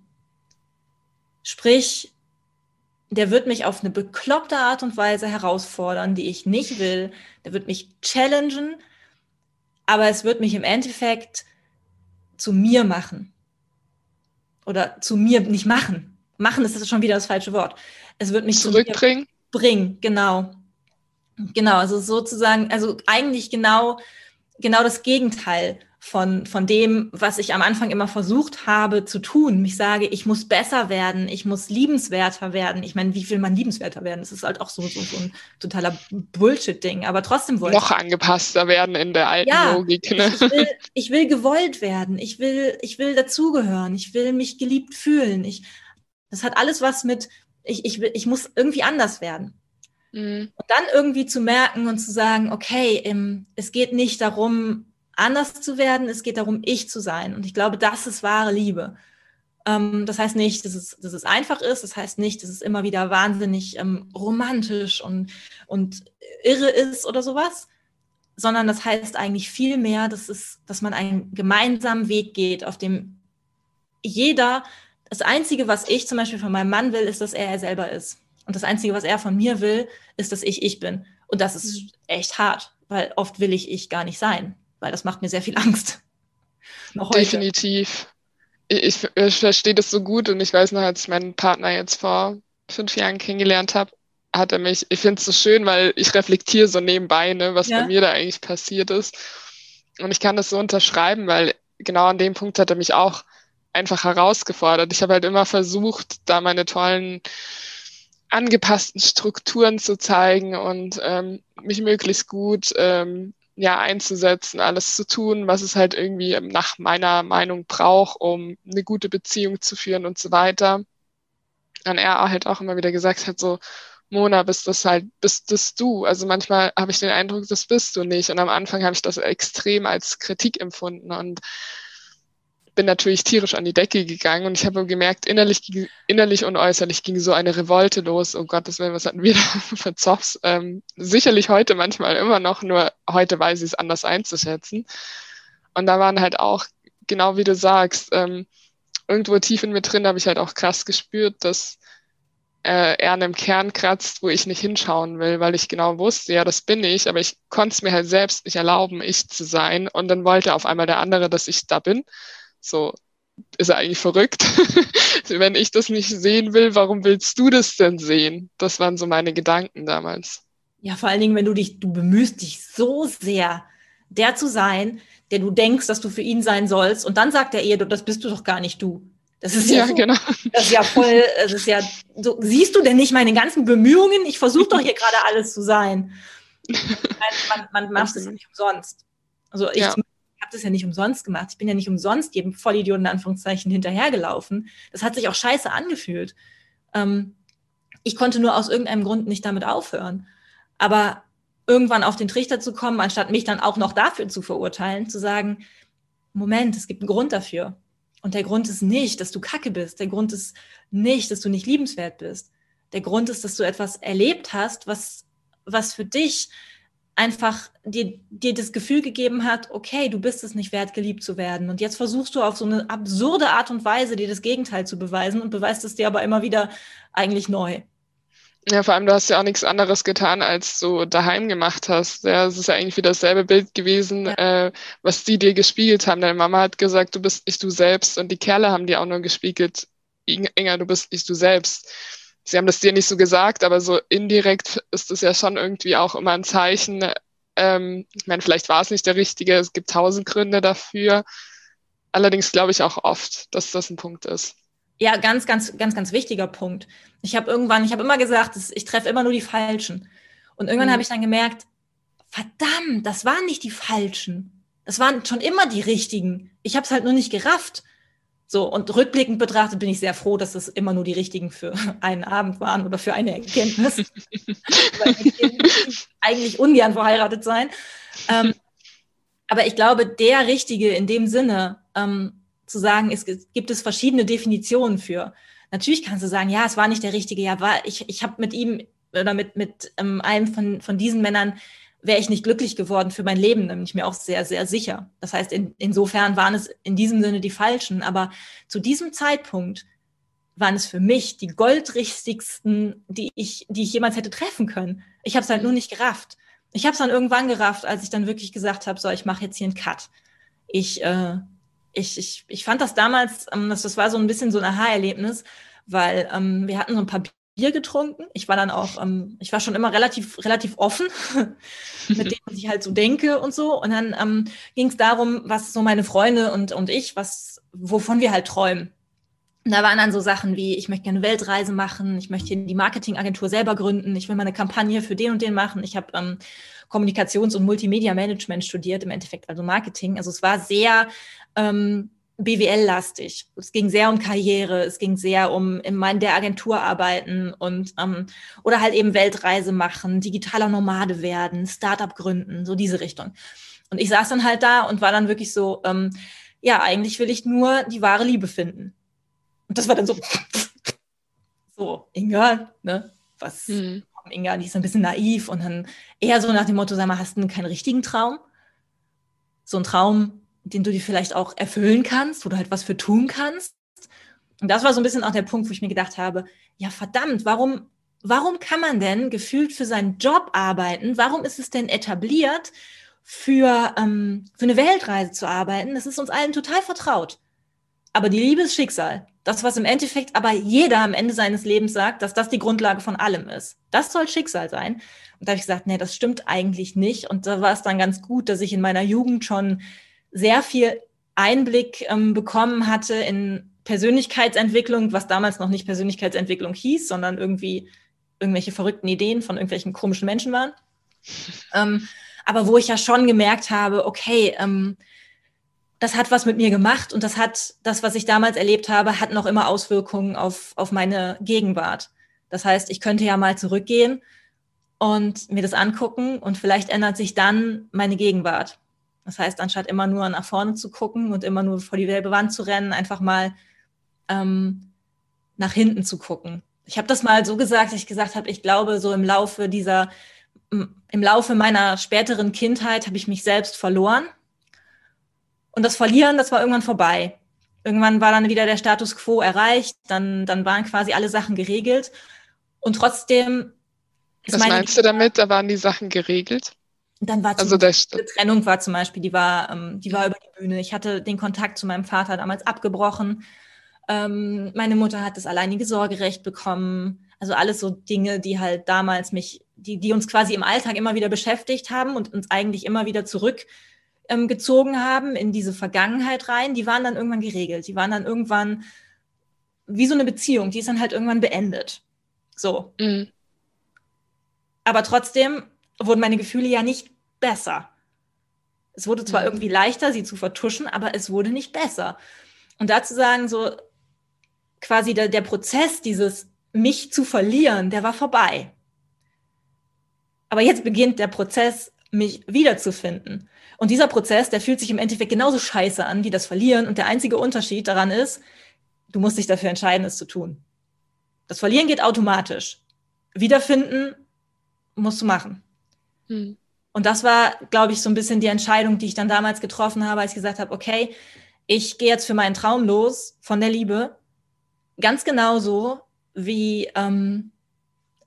Sprich, der wird mich auf eine bekloppte Art und Weise herausfordern, die ich nicht will. Der wird mich challengen, aber es wird mich im Endeffekt zu mir machen. Oder zu mir nicht machen. Machen ist das schon wieder das falsche Wort. Es wird mich zurückbringen. bringen, genau. Genau, also sozusagen, also eigentlich genau, genau das Gegenteil von, von dem, was ich am Anfang immer versucht habe zu tun. Ich sage, ich muss besser werden, ich muss liebenswerter werden. Ich meine, wie will man liebenswerter werden? Das ist halt auch so, so, so ein totaler Bullshit-Ding. Aber trotzdem wollte Noch angepasster werden in der alten ja, Logik. Ne? Ich, ich, will, ich will gewollt werden, ich will, ich will dazugehören, ich will mich geliebt fühlen. Ich, das hat alles was mit, ich, ich, will, ich muss irgendwie anders werden. Mhm. Und dann irgendwie zu merken und zu sagen, okay, ähm, es geht nicht darum, anders zu werden, es geht darum, ich zu sein. Und ich glaube, das ist wahre Liebe. Ähm, das heißt nicht, dass es, dass es einfach ist, das heißt nicht, dass es immer wieder wahnsinnig ähm, romantisch und, und irre ist oder sowas, sondern das heißt eigentlich viel mehr, dass, es, dass man einen gemeinsamen Weg geht, auf dem jeder, das Einzige, was ich zum Beispiel von meinem Mann will, ist, dass er er selber ist. Und das Einzige, was er von mir will, ist, dass ich ich bin. Und das ist mhm. echt hart, weil oft will ich ich gar nicht sein weil das macht mir sehr viel Angst. *laughs* Definitiv. Ich, ich, verstehe das so gut und ich weiß noch, als ich meinen Partner jetzt vor fünf Jahren kennengelernt habe, hat er mich, ich finde es so schön, weil ich reflektiere so nebenbei, ne, was ja. bei mir da eigentlich passiert ist. Und ich kann das so unterschreiben, weil genau an dem Punkt hat er mich auch einfach herausgefordert. Ich habe halt immer versucht, da meine tollen angepassten Strukturen zu zeigen und ähm, mich möglichst gut ähm, ja, einzusetzen, alles zu tun, was es halt irgendwie nach meiner Meinung braucht, um eine gute Beziehung zu führen und so weiter. Und er halt auch immer wieder gesagt hat, so, Mona, bist das halt, bist das du. Also manchmal habe ich den Eindruck, das bist du nicht. Und am Anfang habe ich das extrem als Kritik empfunden. Und bin natürlich tierisch an die Decke gegangen und ich habe gemerkt, innerlich, innerlich und äußerlich ging so eine Revolte los. Oh Gott, das Willen, was hatten wir *laughs* da für Zoffs? Ähm, sicherlich heute manchmal immer noch, nur heute weiß ich es anders einzuschätzen. Und da waren halt auch, genau wie du sagst, ähm, irgendwo tief in mir drin habe ich halt auch krass gespürt, dass äh, er an einem Kern kratzt, wo ich nicht hinschauen will, weil ich genau wusste, ja, das bin ich, aber ich konnte es mir halt selbst nicht erlauben, ich zu sein. Und dann wollte auf einmal der andere, dass ich da bin. So, ist er eigentlich verrückt? *laughs* Wenn ich das nicht sehen will, warum willst du das denn sehen? Das waren so meine Gedanken damals. Ja, vor allen Dingen, wenn du dich, du bemühst dich so sehr, der zu sein, der du denkst, dass du für ihn sein sollst, und dann sagt er ihr, das bist du doch gar nicht du. Das ist ja, ja genau. Das ist ja voll, das ist ja, so, siehst du denn nicht meine ganzen Bemühungen? Ich versuche doch hier *laughs* gerade alles zu sein. *laughs* Man, man, man macht es nicht umsonst. Also ich ja habe das ja nicht umsonst gemacht. Ich bin ja nicht umsonst jedem Vollidioten in Anführungszeichen hinterhergelaufen. Das hat sich auch scheiße angefühlt. Ähm, ich konnte nur aus irgendeinem Grund nicht damit aufhören. Aber irgendwann auf den Trichter zu kommen, anstatt mich dann auch noch dafür zu verurteilen, zu sagen, Moment, es gibt einen Grund dafür. Und der Grund ist nicht, dass du kacke bist. Der Grund ist nicht, dass du nicht liebenswert bist. Der Grund ist, dass du etwas erlebt hast, was, was für dich einfach dir, dir das Gefühl gegeben hat, okay, du bist es nicht wert, geliebt zu werden. Und jetzt versuchst du auf so eine absurde Art und Weise, dir das Gegenteil zu beweisen und beweist es dir aber immer wieder eigentlich neu. Ja, vor allem, du hast ja auch nichts anderes getan, als du daheim gemacht hast. Ja, es ist ja eigentlich wieder dasselbe Bild gewesen, ja. äh, was die dir gespiegelt haben. Deine Mama hat gesagt, du bist nicht du selbst und die Kerle haben dir auch nur gespiegelt, Inga, du bist nicht du selbst sie haben das dir nicht so gesagt, aber so indirekt ist es ja schon irgendwie auch immer ein Zeichen. Ähm, ich meine, vielleicht war es nicht der richtige, es gibt tausend Gründe dafür. Allerdings glaube ich auch oft, dass das ein Punkt ist. Ja, ganz, ganz, ganz, ganz wichtiger Punkt. Ich habe irgendwann, ich habe immer gesagt, ich treffe immer nur die Falschen. Und irgendwann mhm. habe ich dann gemerkt, verdammt, das waren nicht die Falschen. Das waren schon immer die richtigen. Ich habe es halt nur nicht gerafft. So, und rückblickend betrachtet bin ich sehr froh, dass es immer nur die richtigen für einen Abend waren oder für eine Erkenntnis. *laughs* Weil ich eigentlich ungern verheiratet sein. Ähm, aber ich glaube, der Richtige in dem Sinne, ähm, zu sagen, es gibt es verschiedene Definitionen für. Natürlich kannst du sagen, ja, es war nicht der Richtige, ja, war, ich, ich habe mit ihm oder mit, mit ähm, einem von, von diesen Männern wäre ich nicht glücklich geworden für mein Leben, da bin ich mir auch sehr, sehr sicher. Das heißt, in, insofern waren es in diesem Sinne die Falschen. Aber zu diesem Zeitpunkt waren es für mich die goldrichtigsten, die ich, die ich jemals hätte treffen können. Ich habe es halt nur nicht gerafft. Ich habe es dann irgendwann gerafft, als ich dann wirklich gesagt habe, so, ich mache jetzt hier einen Cut. Ich, äh, ich, ich, ich fand das damals, ähm, das, das war so ein bisschen so ein Aha-Erlebnis, weil ähm, wir hatten so ein paar Bier getrunken. Ich war dann auch, ähm, ich war schon immer relativ, relativ offen *laughs* mit *laughs* dem, was ich halt so denke und so. Und dann ähm, ging es darum, was so meine Freunde und, und ich, was, wovon wir halt träumen. Und da waren dann so Sachen wie, ich möchte gerne eine Weltreise machen, ich möchte die Marketingagentur selber gründen, ich will mal eine Kampagne für den und den machen. Ich habe ähm, Kommunikations- und Multimedia-Management studiert, im Endeffekt also Marketing. Also es war sehr ähm, BWL-lastig. Es ging sehr um Karriere, es ging sehr um in der Agentur arbeiten und ähm, oder halt eben Weltreise machen, digitaler Nomade werden, Startup gründen, so diese Richtung. Und ich saß dann halt da und war dann wirklich so, ähm, ja, eigentlich will ich nur die wahre Liebe finden. Und das war dann so, *laughs* so, Inga, ne, was, mhm. Inga, die ist ein bisschen naiv und dann eher so nach dem Motto, sag mal, hast du keinen richtigen Traum? So ein Traum, den du dir vielleicht auch erfüllen kannst, wo du halt was für tun kannst. Und das war so ein bisschen auch der Punkt, wo ich mir gedacht habe, ja verdammt, warum, warum kann man denn gefühlt für seinen Job arbeiten? Warum ist es denn etabliert, für, ähm, für eine Weltreise zu arbeiten? Das ist uns allen total vertraut. Aber die Liebe ist Schicksal. Das, was im Endeffekt aber jeder am Ende seines Lebens sagt, dass das die Grundlage von allem ist. Das soll Schicksal sein. Und da habe ich gesagt, nee, das stimmt eigentlich nicht. Und da war es dann ganz gut, dass ich in meiner Jugend schon sehr viel Einblick ähm, bekommen hatte in Persönlichkeitsentwicklung, was damals noch nicht Persönlichkeitsentwicklung hieß, sondern irgendwie irgendwelche verrückten Ideen von irgendwelchen komischen Menschen waren. *laughs* ähm, aber wo ich ja schon gemerkt habe, okay, ähm, das hat was mit mir gemacht und das hat, das, was ich damals erlebt habe, hat noch immer Auswirkungen auf, auf meine Gegenwart. Das heißt, ich könnte ja mal zurückgehen und mir das angucken und vielleicht ändert sich dann meine Gegenwart. Das heißt, anstatt immer nur nach vorne zu gucken und immer nur vor die gelbe Wand zu rennen, einfach mal ähm, nach hinten zu gucken. Ich habe das mal so gesagt, dass ich gesagt habe, ich glaube, so im Laufe dieser, im Laufe meiner späteren Kindheit habe ich mich selbst verloren. Und das Verlieren, das war irgendwann vorbei. Irgendwann war dann wieder der Status quo erreicht, dann, dann waren quasi alle Sachen geregelt. Und trotzdem Was meinst du damit? Da waren die Sachen geregelt? Dann war also die Trennung war zum Beispiel, die war, ähm, die war über die Bühne. Ich hatte den Kontakt zu meinem Vater damals abgebrochen. Ähm, meine Mutter hat das alleinige Sorgerecht bekommen. Also alles so Dinge, die halt damals mich, die, die uns quasi im Alltag immer wieder beschäftigt haben und uns eigentlich immer wieder zurückgezogen ähm, haben in diese Vergangenheit rein, die waren dann irgendwann geregelt. Die waren dann irgendwann wie so eine Beziehung, die ist dann halt irgendwann beendet. So. Mhm. Aber trotzdem wurden meine Gefühle ja nicht besser. Es wurde zwar mhm. irgendwie leichter, sie zu vertuschen, aber es wurde nicht besser. Und dazu sagen, so quasi der, der Prozess, dieses mich zu verlieren, der war vorbei. Aber jetzt beginnt der Prozess, mich wiederzufinden. Und dieser Prozess, der fühlt sich im Endeffekt genauso scheiße an wie das Verlieren. Und der einzige Unterschied daran ist, du musst dich dafür entscheiden, es zu tun. Das Verlieren geht automatisch. Wiederfinden musst du machen. Hm. Und das war, glaube ich, so ein bisschen die Entscheidung, die ich dann damals getroffen habe, als ich gesagt habe, okay, ich gehe jetzt für meinen Traum los von der Liebe. Ganz genauso wie ähm,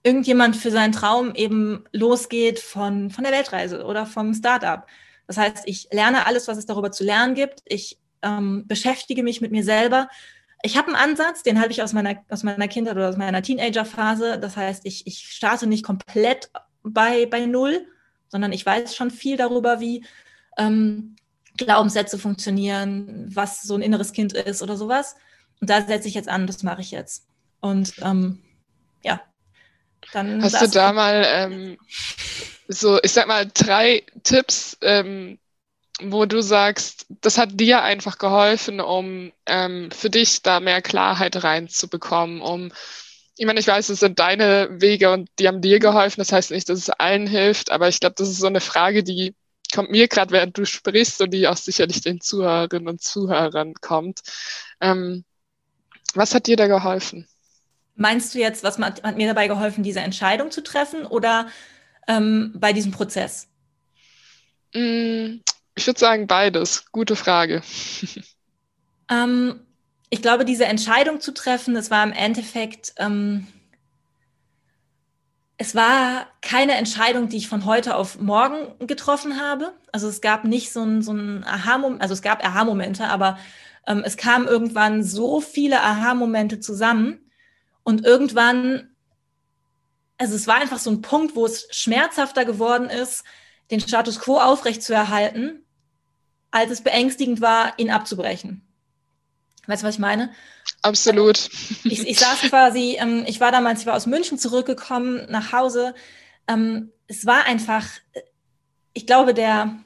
irgendjemand für seinen Traum eben losgeht von, von der Weltreise oder vom Startup. Das heißt, ich lerne alles, was es darüber zu lernen gibt. Ich ähm, beschäftige mich mit mir selber. Ich habe einen Ansatz, den habe ich aus meiner, aus meiner Kindheit oder aus meiner Teenagerphase. Das heißt, ich, ich starte nicht komplett bei, bei Null, sondern ich weiß schon viel darüber, wie ähm, Glaubenssätze funktionieren, was so ein inneres Kind ist oder sowas. Und da setze ich jetzt an, das mache ich jetzt. Und ähm, ja, dann. Hast du da mal ähm, so, ich sag mal, drei Tipps, ähm, wo du sagst, das hat dir einfach geholfen, um ähm, für dich da mehr Klarheit reinzubekommen, um ich meine, ich weiß, es sind deine Wege und die haben dir geholfen. Das heißt nicht, dass es allen hilft, aber ich glaube, das ist so eine Frage, die kommt mir gerade, während du sprichst und die auch sicherlich den Zuhörerinnen und Zuhörern kommt. Ähm, was hat dir da geholfen? Meinst du jetzt, was hat, hat mir dabei geholfen, diese Entscheidung zu treffen oder ähm, bei diesem Prozess? Mm, ich würde sagen beides. Gute Frage. Ähm, ich glaube, diese Entscheidung zu treffen, das war im Endeffekt, ähm, es war keine Entscheidung, die ich von heute auf morgen getroffen habe. Also es gab nicht so ein, so ein Aha-Moment, also es gab Aha-Momente, aber ähm, es kamen irgendwann so viele Aha-Momente zusammen und irgendwann, also es war einfach so ein Punkt, wo es schmerzhafter geworden ist, den Status quo aufrechtzuerhalten, als es beängstigend war, ihn abzubrechen. Weißt du, was ich meine? Absolut. Ich, ich saß quasi, ähm, ich war damals, ich war aus München zurückgekommen nach Hause. Ähm, es war einfach, ich glaube, der,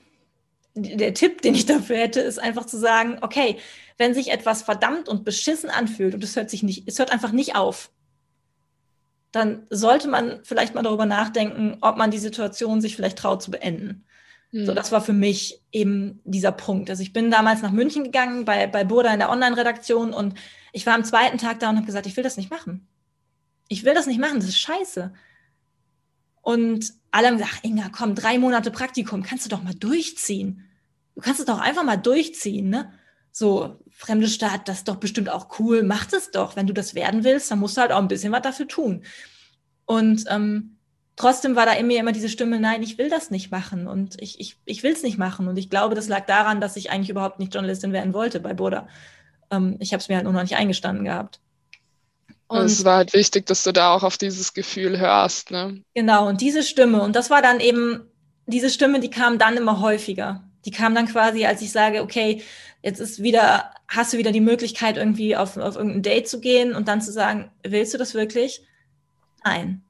der Tipp, den ich dafür hätte, ist einfach zu sagen, okay, wenn sich etwas verdammt und beschissen anfühlt und es hört sich nicht, es hört einfach nicht auf, dann sollte man vielleicht mal darüber nachdenken, ob man die Situation sich vielleicht traut zu beenden. Mhm. So, das war für mich eben dieser Punkt. Also ich bin damals nach München gegangen bei, bei Burda in der Online-Redaktion und ich war am zweiten Tag da und habe gesagt, ich will das nicht machen. Ich will das nicht machen, das ist scheiße. Und alle haben gesagt, Inga, komm, drei Monate Praktikum, kannst du doch mal durchziehen. Du kannst es doch einfach mal durchziehen, ne? So, fremde Stadt, das ist doch bestimmt auch cool, mach es doch. Wenn du das werden willst, dann musst du halt auch ein bisschen was dafür tun. Und ähm, trotzdem war da in mir immer diese Stimme, nein, ich will das nicht machen und ich, ich, ich will es nicht machen. Und ich glaube, das lag daran, dass ich eigentlich überhaupt nicht Journalistin werden wollte bei Burda. Ähm, ich habe es mir halt nur noch nicht eingestanden gehabt. Und es war halt wichtig, dass du da auch auf dieses Gefühl hörst. Ne? Genau, und diese Stimme, und das war dann eben, diese Stimme, die kam dann immer häufiger. Die kam dann quasi, als ich sage, okay, jetzt ist wieder, hast du wieder die Möglichkeit, irgendwie auf, auf irgendein Date zu gehen und dann zu sagen, willst du das wirklich? Nein.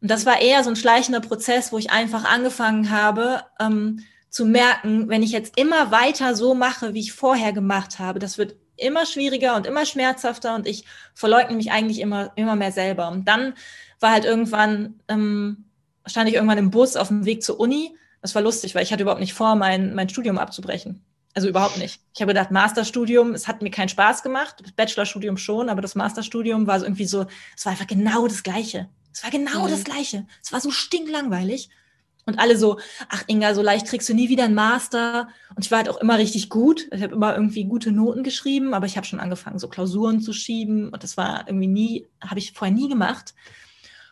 Und das war eher so ein schleichender Prozess, wo ich einfach angefangen habe ähm, zu merken, wenn ich jetzt immer weiter so mache, wie ich vorher gemacht habe, das wird immer schwieriger und immer schmerzhafter und ich verleugne mich eigentlich immer, immer mehr selber. Und dann war halt irgendwann, ähm, stand ich irgendwann im Bus auf dem Weg zur Uni. Das war lustig, weil ich hatte überhaupt nicht vor, mein, mein Studium abzubrechen. Also überhaupt nicht. Ich habe gedacht, Masterstudium, es hat mir keinen Spaß gemacht, das Bachelorstudium schon, aber das Masterstudium war so irgendwie so, es war einfach genau das Gleiche. Es war genau mhm. das Gleiche. Es war so stinklangweilig. Und alle so, ach Inga, so leicht kriegst du nie wieder einen Master. Und ich war halt auch immer richtig gut. Ich habe immer irgendwie gute Noten geschrieben, aber ich habe schon angefangen, so Klausuren zu schieben. Und das war irgendwie nie, habe ich vorher nie gemacht.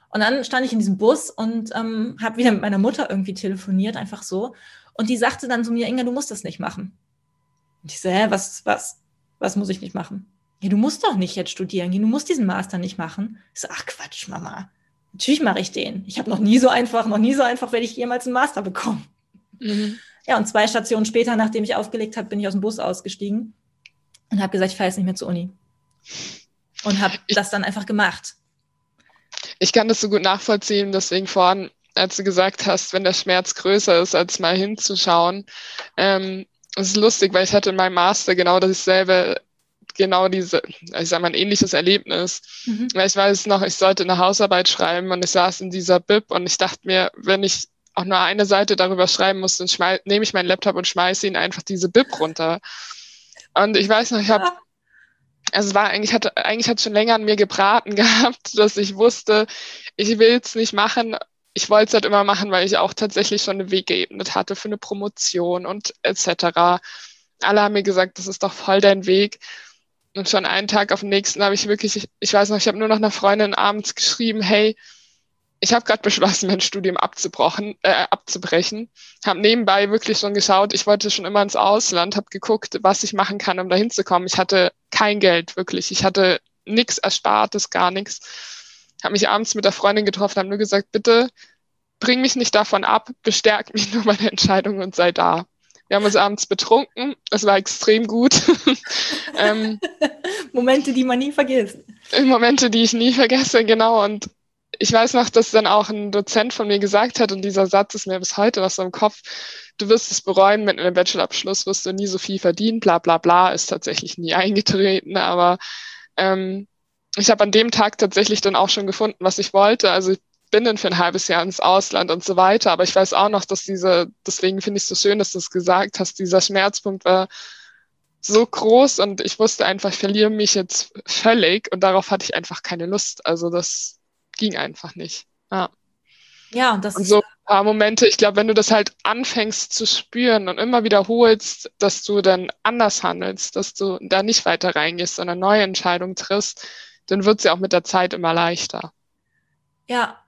Und dann stand ich in diesem Bus und ähm, habe wieder mit meiner Mutter irgendwie telefoniert, einfach so. Und die sagte dann zu mir, Inga, du musst das nicht machen. Und ich so, hä, was, was, was muss ich nicht machen? Ja, du musst doch nicht jetzt studieren, du musst diesen Master nicht machen. Ich so, ach Quatsch, Mama. Natürlich mache ich den. Ich habe noch nie so einfach, noch nie so einfach werde ich jemals einen Master bekommen. Mhm. Ja, und zwei Stationen später, nachdem ich aufgelegt habe, bin ich aus dem Bus ausgestiegen und habe gesagt, ich fahre jetzt nicht mehr zur Uni. Und habe das dann einfach gemacht. Ich kann das so gut nachvollziehen, deswegen vorhin, als du gesagt hast, wenn der Schmerz größer ist, als mal hinzuschauen, ähm, es ist lustig, weil ich hatte in meinem Master genau dasselbe genau diese, ich sag mal, ein ähnliches Erlebnis. Mhm. Weil ich weiß noch, ich sollte eine Hausarbeit schreiben und ich saß in dieser Bib und ich dachte mir, wenn ich auch nur eine Seite darüber schreiben muss, dann nehme ich meinen Laptop und schmeiße ihn einfach diese Bib runter. Und ich weiß noch, ich habe, also es war eigentlich, hatte, eigentlich hat schon länger an mir gebraten *laughs* gehabt, dass ich wusste, ich will es nicht machen. Ich wollte es halt immer machen, weil ich auch tatsächlich schon einen Weg geebnet hatte für eine Promotion und etc. Alle haben mir gesagt, das ist doch voll dein Weg. Und schon einen Tag auf den nächsten habe ich wirklich, ich, ich weiß noch, ich habe nur noch einer Freundin abends geschrieben, hey, ich habe gerade beschlossen, mein Studium abzubrochen, äh, abzubrechen. Habe nebenbei wirklich schon geschaut, ich wollte schon immer ins Ausland, habe geguckt, was ich machen kann, um da hinzukommen. Ich hatte kein Geld, wirklich. Ich hatte nichts Erspartes, gar nichts. Habe mich abends mit der Freundin getroffen, habe nur gesagt, bitte bring mich nicht davon ab, bestärk mich nur meine Entscheidung und sei da. Wir haben uns abends betrunken. Es war extrem gut. *laughs* ähm, Momente, die man nie vergisst. Momente, die ich nie vergesse, genau. Und ich weiß noch, dass dann auch ein Dozent von mir gesagt hat, und dieser Satz ist mir bis heute noch so im Kopf, du wirst es bereuen, mit einem Bachelorabschluss wirst du nie so viel verdienen, bla bla bla, ist tatsächlich nie eingetreten, aber ähm, ich habe an dem Tag tatsächlich dann auch schon gefunden, was ich wollte. Also bin dann für ein halbes Jahr ins Ausland und so weiter. Aber ich weiß auch noch, dass diese, deswegen finde ich es so schön, dass du es gesagt hast, dieser Schmerzpunkt war so groß und ich wusste einfach, ich verliere mich jetzt völlig und darauf hatte ich einfach keine Lust. Also das ging einfach nicht. Ja. Ja, und das und so, paar Momente. Ich glaube, wenn du das halt anfängst zu spüren und immer wiederholst, dass du dann anders handelst, dass du da nicht weiter reingehst, sondern neue Entscheidungen triffst, dann wird sie auch mit der Zeit immer leichter. Ja,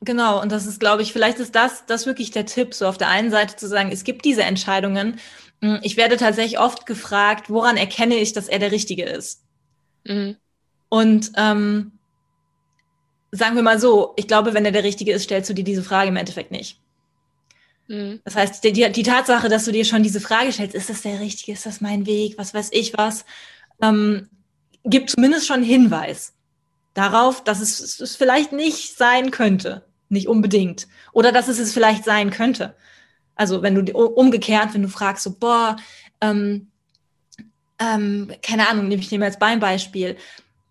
genau. Und das ist, glaube ich, vielleicht ist das, das wirklich der Tipp, so auf der einen Seite zu sagen, es gibt diese Entscheidungen. Hm, ich werde tatsächlich oft gefragt, woran erkenne ich, dass er der Richtige ist? Mhm. Und ähm, sagen wir mal so, ich glaube, wenn er der Richtige ist, stellst du dir diese Frage im Endeffekt nicht. Mhm. Das heißt, die, die, Tatsache, dass du dir schon diese Frage stellst, ist das der Richtige, ist das mein Weg, was weiß ich was, ähm, gibt zumindest schon einen Hinweis darauf, dass es, es vielleicht nicht sein könnte. Nicht unbedingt. Oder dass es es vielleicht sein könnte. Also wenn du umgekehrt, wenn du fragst, so, boah, ähm, ähm, keine Ahnung, nehme ich nehme als Beispiel,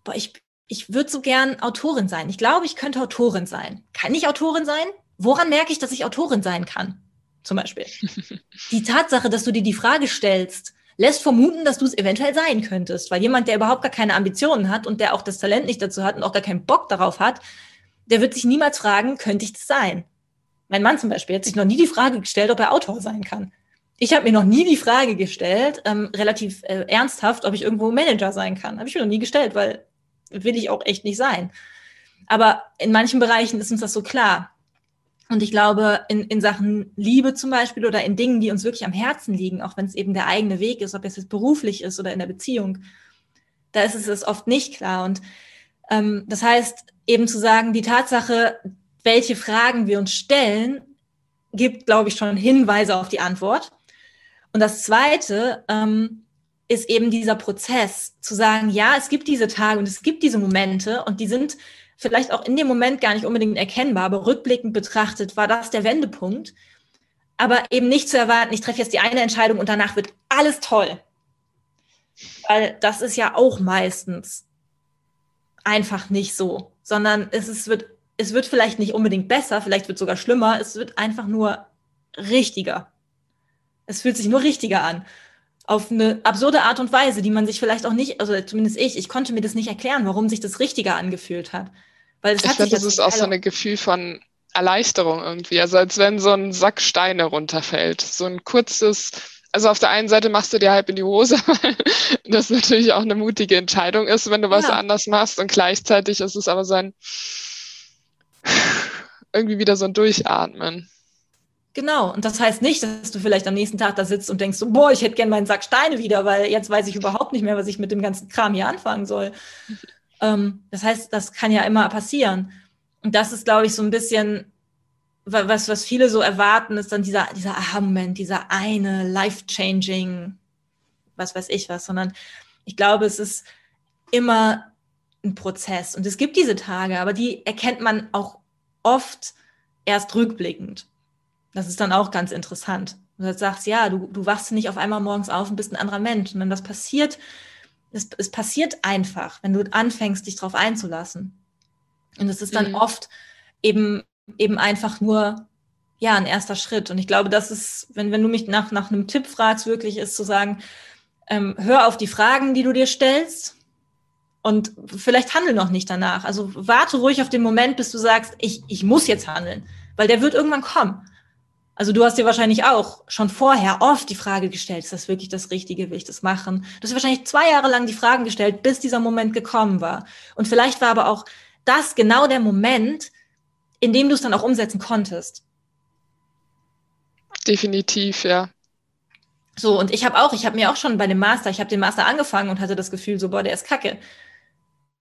boah, ich, ich würde so gern Autorin sein. Ich glaube, ich könnte Autorin sein. Kann ich Autorin sein? Woran merke ich, dass ich Autorin sein kann? Zum Beispiel. *laughs* die Tatsache, dass du dir die Frage stellst, lässt vermuten, dass du es eventuell sein könntest. Weil jemand, der überhaupt gar keine Ambitionen hat und der auch das Talent nicht dazu hat und auch gar keinen Bock darauf hat, der wird sich niemals fragen, könnte ich das sein? Mein Mann zum Beispiel hat sich noch nie die Frage gestellt, ob er Autor sein kann. Ich habe mir noch nie die Frage gestellt, ähm, relativ äh, ernsthaft, ob ich irgendwo Manager sein kann. Habe ich mir noch nie gestellt, weil will ich auch echt nicht sein. Aber in manchen Bereichen ist uns das so klar. Und ich glaube, in, in Sachen Liebe zum Beispiel oder in Dingen, die uns wirklich am Herzen liegen, auch wenn es eben der eigene Weg ist, ob es jetzt beruflich ist oder in der Beziehung, da ist es oft nicht klar. Und ähm, das heißt, eben zu sagen, die Tatsache, welche Fragen wir uns stellen, gibt, glaube ich, schon Hinweise auf die Antwort. Und das Zweite, ähm, ist eben dieser Prozess zu sagen, ja, es gibt diese Tage und es gibt diese Momente und die sind vielleicht auch in dem Moment gar nicht unbedingt erkennbar, aber rückblickend betrachtet war das der Wendepunkt. Aber eben nicht zu erwarten, ich treffe jetzt die eine Entscheidung und danach wird alles toll. Weil das ist ja auch meistens einfach nicht so, sondern es, ist, wird, es wird vielleicht nicht unbedingt besser, vielleicht wird es sogar schlimmer, es wird einfach nur richtiger. Es fühlt sich nur richtiger an auf eine absurde Art und Weise, die man sich vielleicht auch nicht, also zumindest ich, ich konnte mir das nicht erklären, warum sich das richtiger angefühlt hat. Weil es ich finde, das ist auch so ein Gefühl von Erleichterung irgendwie, also als wenn so ein Sack Steine runterfällt. So ein kurzes, also auf der einen Seite machst du dir halb in die Hose, *laughs* weil das natürlich auch eine mutige Entscheidung ist, wenn du was ja. anders machst und gleichzeitig ist es aber so ein irgendwie wieder so ein Durchatmen. Genau. Und das heißt nicht, dass du vielleicht am nächsten Tag da sitzt und denkst so, boah, ich hätte gern meinen Sack Steine wieder, weil jetzt weiß ich überhaupt nicht mehr, was ich mit dem ganzen Kram hier anfangen soll. ähm, das heißt, das kann ja immer passieren. Und das ist, glaube ich, so ein bisschen, was, was viele so erwarten, ist dann dieser, dieser Aha-Moment, dieser eine life-changing, was weiß ich was, sondern ich glaube, es ist immer ein Prozess. Und es gibt diese Tage, aber die erkennt man auch oft erst rückblickend. Das ist dann auch ganz interessant. Du sagst, ja, du, du wachst nicht auf einmal morgens auf und bist ein anderer Mensch, sondern das passiert, es, es passiert einfach, wenn du anfängst, dich darauf einzulassen. Und es ist dann mhm. oft eben, eben einfach nur, ja, ein erster Schritt. Und ich glaube, das ist, wenn, wenn du mich nach, nach einem Tipp fragst, wirklich ist zu sagen, ähm, hör auf die Fragen, die du dir stellst und vielleicht handel noch nicht danach. Also warte ruhig auf den Moment, bis du sagst, ich, ich muss jetzt handeln, weil der wird irgendwann kommen. Also du hast dir wahrscheinlich auch schon vorher oft die Frage gestellt, ist das wirklich das Richtige, will ich das machen? Du hast wahrscheinlich zwei Jahre lang die Fragen gestellt, bis dieser Moment gekommen war. Und vielleicht war aber auch das genau der Moment, in dem du es dann auch umsetzen konntest. Definitiv, ja. So, und ich habe auch, ich habe mir auch schon bei dem Master, ich habe den Master angefangen und hatte das Gefühl, so, boah, der ist kacke.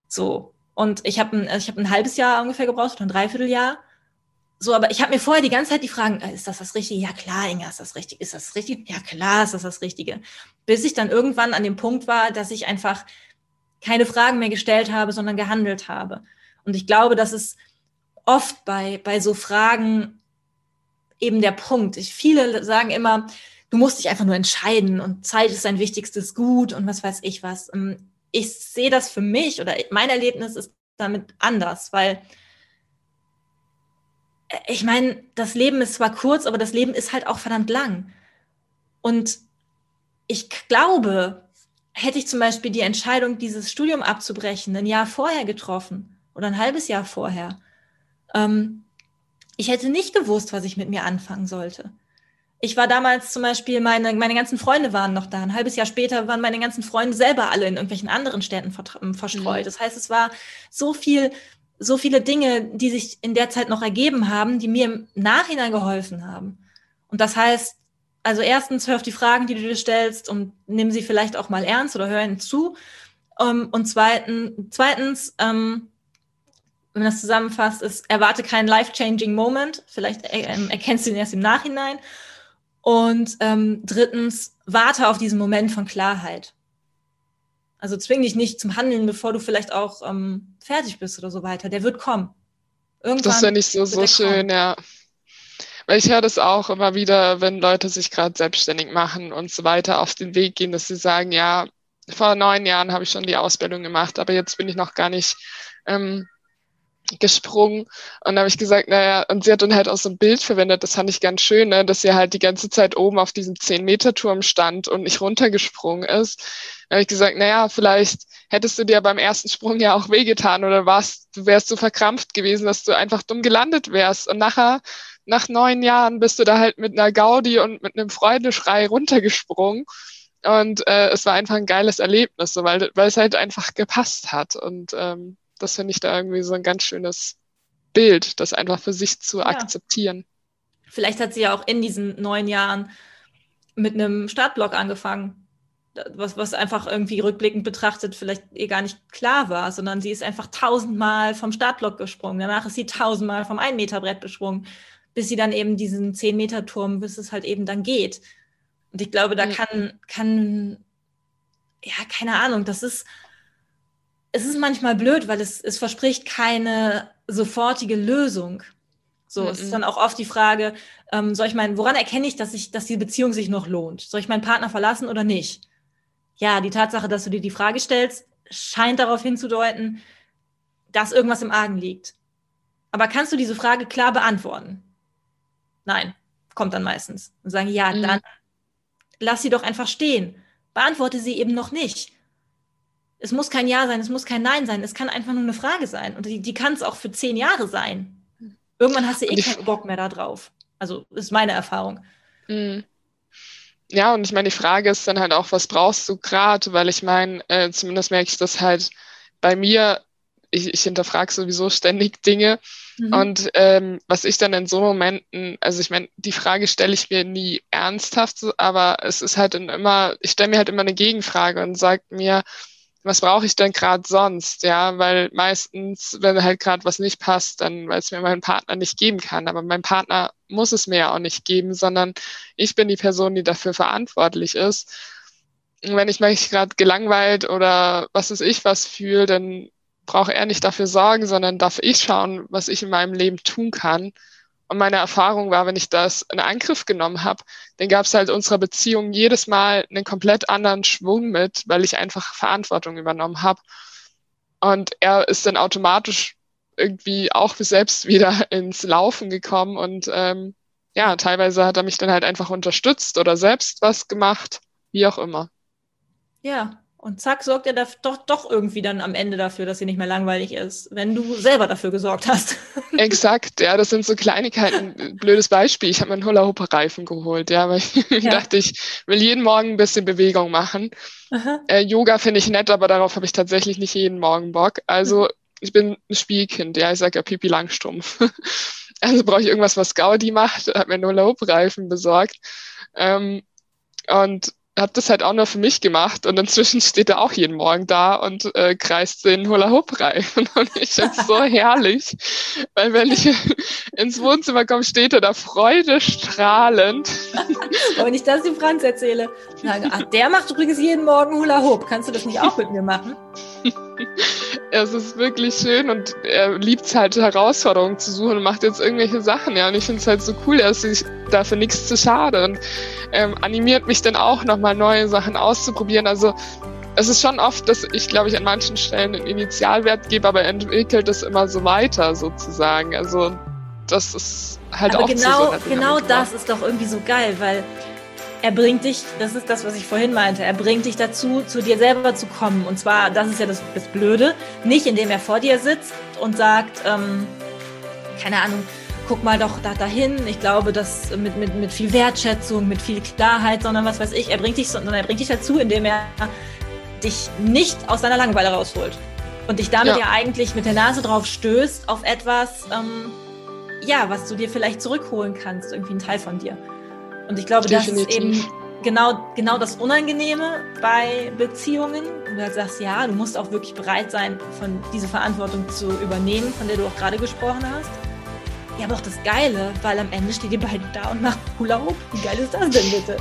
So. Und ich habe ein, ich hab ein halbes Jahr ungefähr gebraucht, oder ein Dreivierteljahr. So, aber ich habe mir vorher die ganze Zeit die Fragen, äh, ist das das Richtige? Ja klar, Inga, ist das richtig? Ist das richtig? Ja klar, ist das das Richtige. Bis ich dann irgendwann an dem Punkt war, dass ich einfach keine Fragen mehr gestellt habe, sondern gehandelt habe. Und ich glaube, das ist oft bei, bei so Fragen eben der Punkt. Ich, viele sagen immer, du musst dich einfach nur entscheiden und Zeit ist dein wichtigstes Gut und was weiß ich was. Ähm, ich sehe das für mich oder mein Erlebnis ist damit anders, weil ich meine, das Leben ist zwar kurz, aber das Leben ist halt auch verdammt lang. Und ich glaube, hätte ich zum Beispiel die Entscheidung, dieses Studium abzubrechen, ein Jahr vorher getroffen oder ein halbes Jahr vorher, ähm, ich hätte nicht gewusst, was ich mit mir anfangen sollte. Ich war damals zum Beispiel, meine, meine ganzen Freunde waren noch da. Ein halbes Jahr später waren meine ganzen Freunde selber alle in irgendwelchen anderen Städten ähm, verstreut. Mhm. Das heißt, es war so viel, so viele Dinge, die sich in der Zeit noch ergeben haben, die mir im Nachhinein geholfen haben. Und das heißt, also erstens, hör auf die Fragen, die du dir stellst und nimm sie vielleicht auch mal ernst oder hör ihnen zu. Ähm, und zweiten, zweitens, ähm, wenn man das zusammenfasst, ist, erwarte keinen life-changing Moment. Vielleicht äh, erkennst du ihn erst im Nachhinein. Und ähm, drittens, warte auf diesen Moment von Klarheit. Also zwing dich nicht zum Handeln, bevor du vielleicht auch ähm, fertig bist oder so weiter. Der wird kommen. Irgendwann das finde ich so, so schön, kommen. ja. Weil ich höre das auch immer wieder, wenn Leute sich gerade selbstständig machen und so weiter auf den Weg gehen, dass sie sagen, ja, vor neun Jahren habe ich schon die Ausbildung gemacht, aber jetzt bin ich noch gar nicht ähm, gesprungen. Und da habe ich gesagt, naja, und sie hat dann halt auch so ein Bild verwendet, das fand ich ganz schön, ne, dass sie halt die ganze Zeit oben auf diesem 10-Meter-Turm stand und nicht runtergesprungen ist. Da habe ich gesagt, naja, vielleicht hättest du dir beim ersten Sprung ja auch wehgetan oder warst, du wärst so verkrampft gewesen, dass du einfach dumm gelandet wärst. Und nachher, nach neun Jahren, bist du da halt mit einer Gaudi und mit einem Freudeschrei runtergesprungen. Und äh, es war einfach ein geiles Erlebnis, so, weil, weil es halt einfach gepasst hat. Und ähm, das finde ich da irgendwie so ein ganz schönes Bild, das einfach für sich zu ja. akzeptieren. Vielleicht hat sie ja auch in diesen neun Jahren mit einem Startblock angefangen, was, was einfach irgendwie rückblickend betrachtet vielleicht ihr gar nicht klar war, sondern sie ist einfach tausendmal vom Startblock gesprungen. Danach ist sie tausendmal vom Ein-Meter-Brett gesprungen, bis sie dann eben diesen Zehn-Meter-Turm, bis es halt eben dann geht. Und ich glaube, da kann, kann, ja, keine Ahnung, das ist, es ist manchmal blöd, weil es, es verspricht keine sofortige Lösung. So, mm -mm. es ist dann auch oft die Frage, ähm, soll ich meinen, woran erkenne ich, dass ich, dass die Beziehung sich noch lohnt? Soll ich meinen Partner verlassen oder nicht? Ja, die Tatsache, dass du dir die Frage stellst, scheint darauf hinzudeuten, dass irgendwas im Argen liegt. Aber kannst du diese Frage klar beantworten? Nein, kommt dann meistens. Und sagen, ja, mm. dann lass sie doch einfach stehen. Beantworte sie eben noch nicht es muss kein Ja sein, es muss kein Nein sein, es kann einfach nur eine Frage sein. Und die, die kann es auch für zehn Jahre sein. Irgendwann hast du eh keinen Bock mehr da drauf. Also ist meine Erfahrung. Mhm. Ja, und ich meine, die Frage ist dann halt auch, was brauchst du gerade? Weil ich meine, äh, zumindest merke ich das halt bei mir, ich, ich hinterfrage sowieso ständig Dinge. Mhm. Und ähm, was ich dann in so Momenten, also ich meine, die Frage stelle ich mir nie ernsthaft, aber es ist halt immer, ich stelle mir halt immer eine Gegenfrage und sage mir, was brauche ich denn gerade sonst? Ja, weil meistens, wenn halt gerade was nicht passt, dann, weil es mir mein Partner nicht geben kann. Aber mein Partner muss es mir ja auch nicht geben, sondern ich bin die Person, die dafür verantwortlich ist. Und wenn ich mich gerade gelangweilt oder was ist ich was fühle, dann braucht er nicht dafür sorgen, sondern darf ich schauen, was ich in meinem Leben tun kann, und meine Erfahrung war, wenn ich das in Angriff genommen habe, dann gab es halt unserer Beziehung jedes Mal einen komplett anderen Schwung mit, weil ich einfach Verantwortung übernommen habe. Und er ist dann automatisch irgendwie auch selbst wieder *laughs* ins Laufen gekommen und ähm, ja, teilweise hat er mich dann halt einfach unterstützt oder selbst was gemacht, wie auch immer. Ja, und zack, sorgt er doch, doch irgendwie dann am Ende dafür, dass sie nicht mehr langweilig ist, wenn du selber dafür gesorgt hast. *laughs* Exakt, ja, das sind so Kleinigkeiten. Blödes Beispiel, ich habe mir einen Hula-Hoop-Reifen geholt, ja, weil *laughs* ich ja. dachte, ich will jeden Morgen ein bisschen Bewegung machen. Äh, Yoga finde ich nett, aber darauf habe ich tatsächlich nicht jeden Morgen Bock. Also mhm. ich bin ein Spielkind, ja, ich sage ja Pipi Langstrumpf. *laughs* also brauche ich irgendwas, was Gaudi macht, habe mir einen Hula-Hoop-Reifen besorgt. Ähm, und habe das halt auch nur für mich gemacht und inzwischen steht er auch jeden Morgen da und äh, kreist den Hula Hoop rein *laughs* und ich finde es so *laughs* herrlich, weil wenn ich *laughs* ins Wohnzimmer komme, steht er da freudestrahlend. wenn ich das dem Franz erzähle, sage, ach, der macht übrigens jeden Morgen Hula Hoop, kannst du das nicht auch mit mir machen? *laughs* es ist wirklich schön und er liebt es halt, Herausforderungen zu suchen und macht jetzt irgendwelche Sachen, ja. Und ich finde es halt so cool, er ist sich dafür nichts zu schade und ähm, animiert mich dann auch nochmal neue Sachen auszuprobieren. Also es ist schon oft, dass ich, glaube ich, an manchen Stellen einen Initialwert gebe, aber er entwickelt es immer so weiter sozusagen. Also das ist halt aber auch genau, so genau das ist doch irgendwie so geil, weil er bringt dich, das ist das, was ich vorhin meinte, er bringt dich dazu, zu dir selber zu kommen. Und zwar, das ist ja das, das Blöde, nicht indem er vor dir sitzt und sagt, ähm, keine Ahnung, guck mal doch da dahin. Ich glaube, dass mit, mit, mit viel Wertschätzung, mit viel Klarheit, sondern was weiß ich, er bringt dich, sondern er bringt dich dazu, indem er dich nicht aus deiner Langeweile rausholt. Und dich damit ja, ja eigentlich mit der Nase drauf stößt auf etwas, ähm, ja, was du dir vielleicht zurückholen kannst, irgendwie ein Teil von dir. Und ich glaube, Definitiv. das ist eben genau, genau das Unangenehme bei Beziehungen. Und du halt sagst, ja, du musst auch wirklich bereit sein, von diese Verantwortung zu übernehmen, von der du auch gerade gesprochen hast. Ja, aber auch das Geile, weil am Ende steht ihr beide da und macht Hula Hoop. Wie geil ist das denn bitte?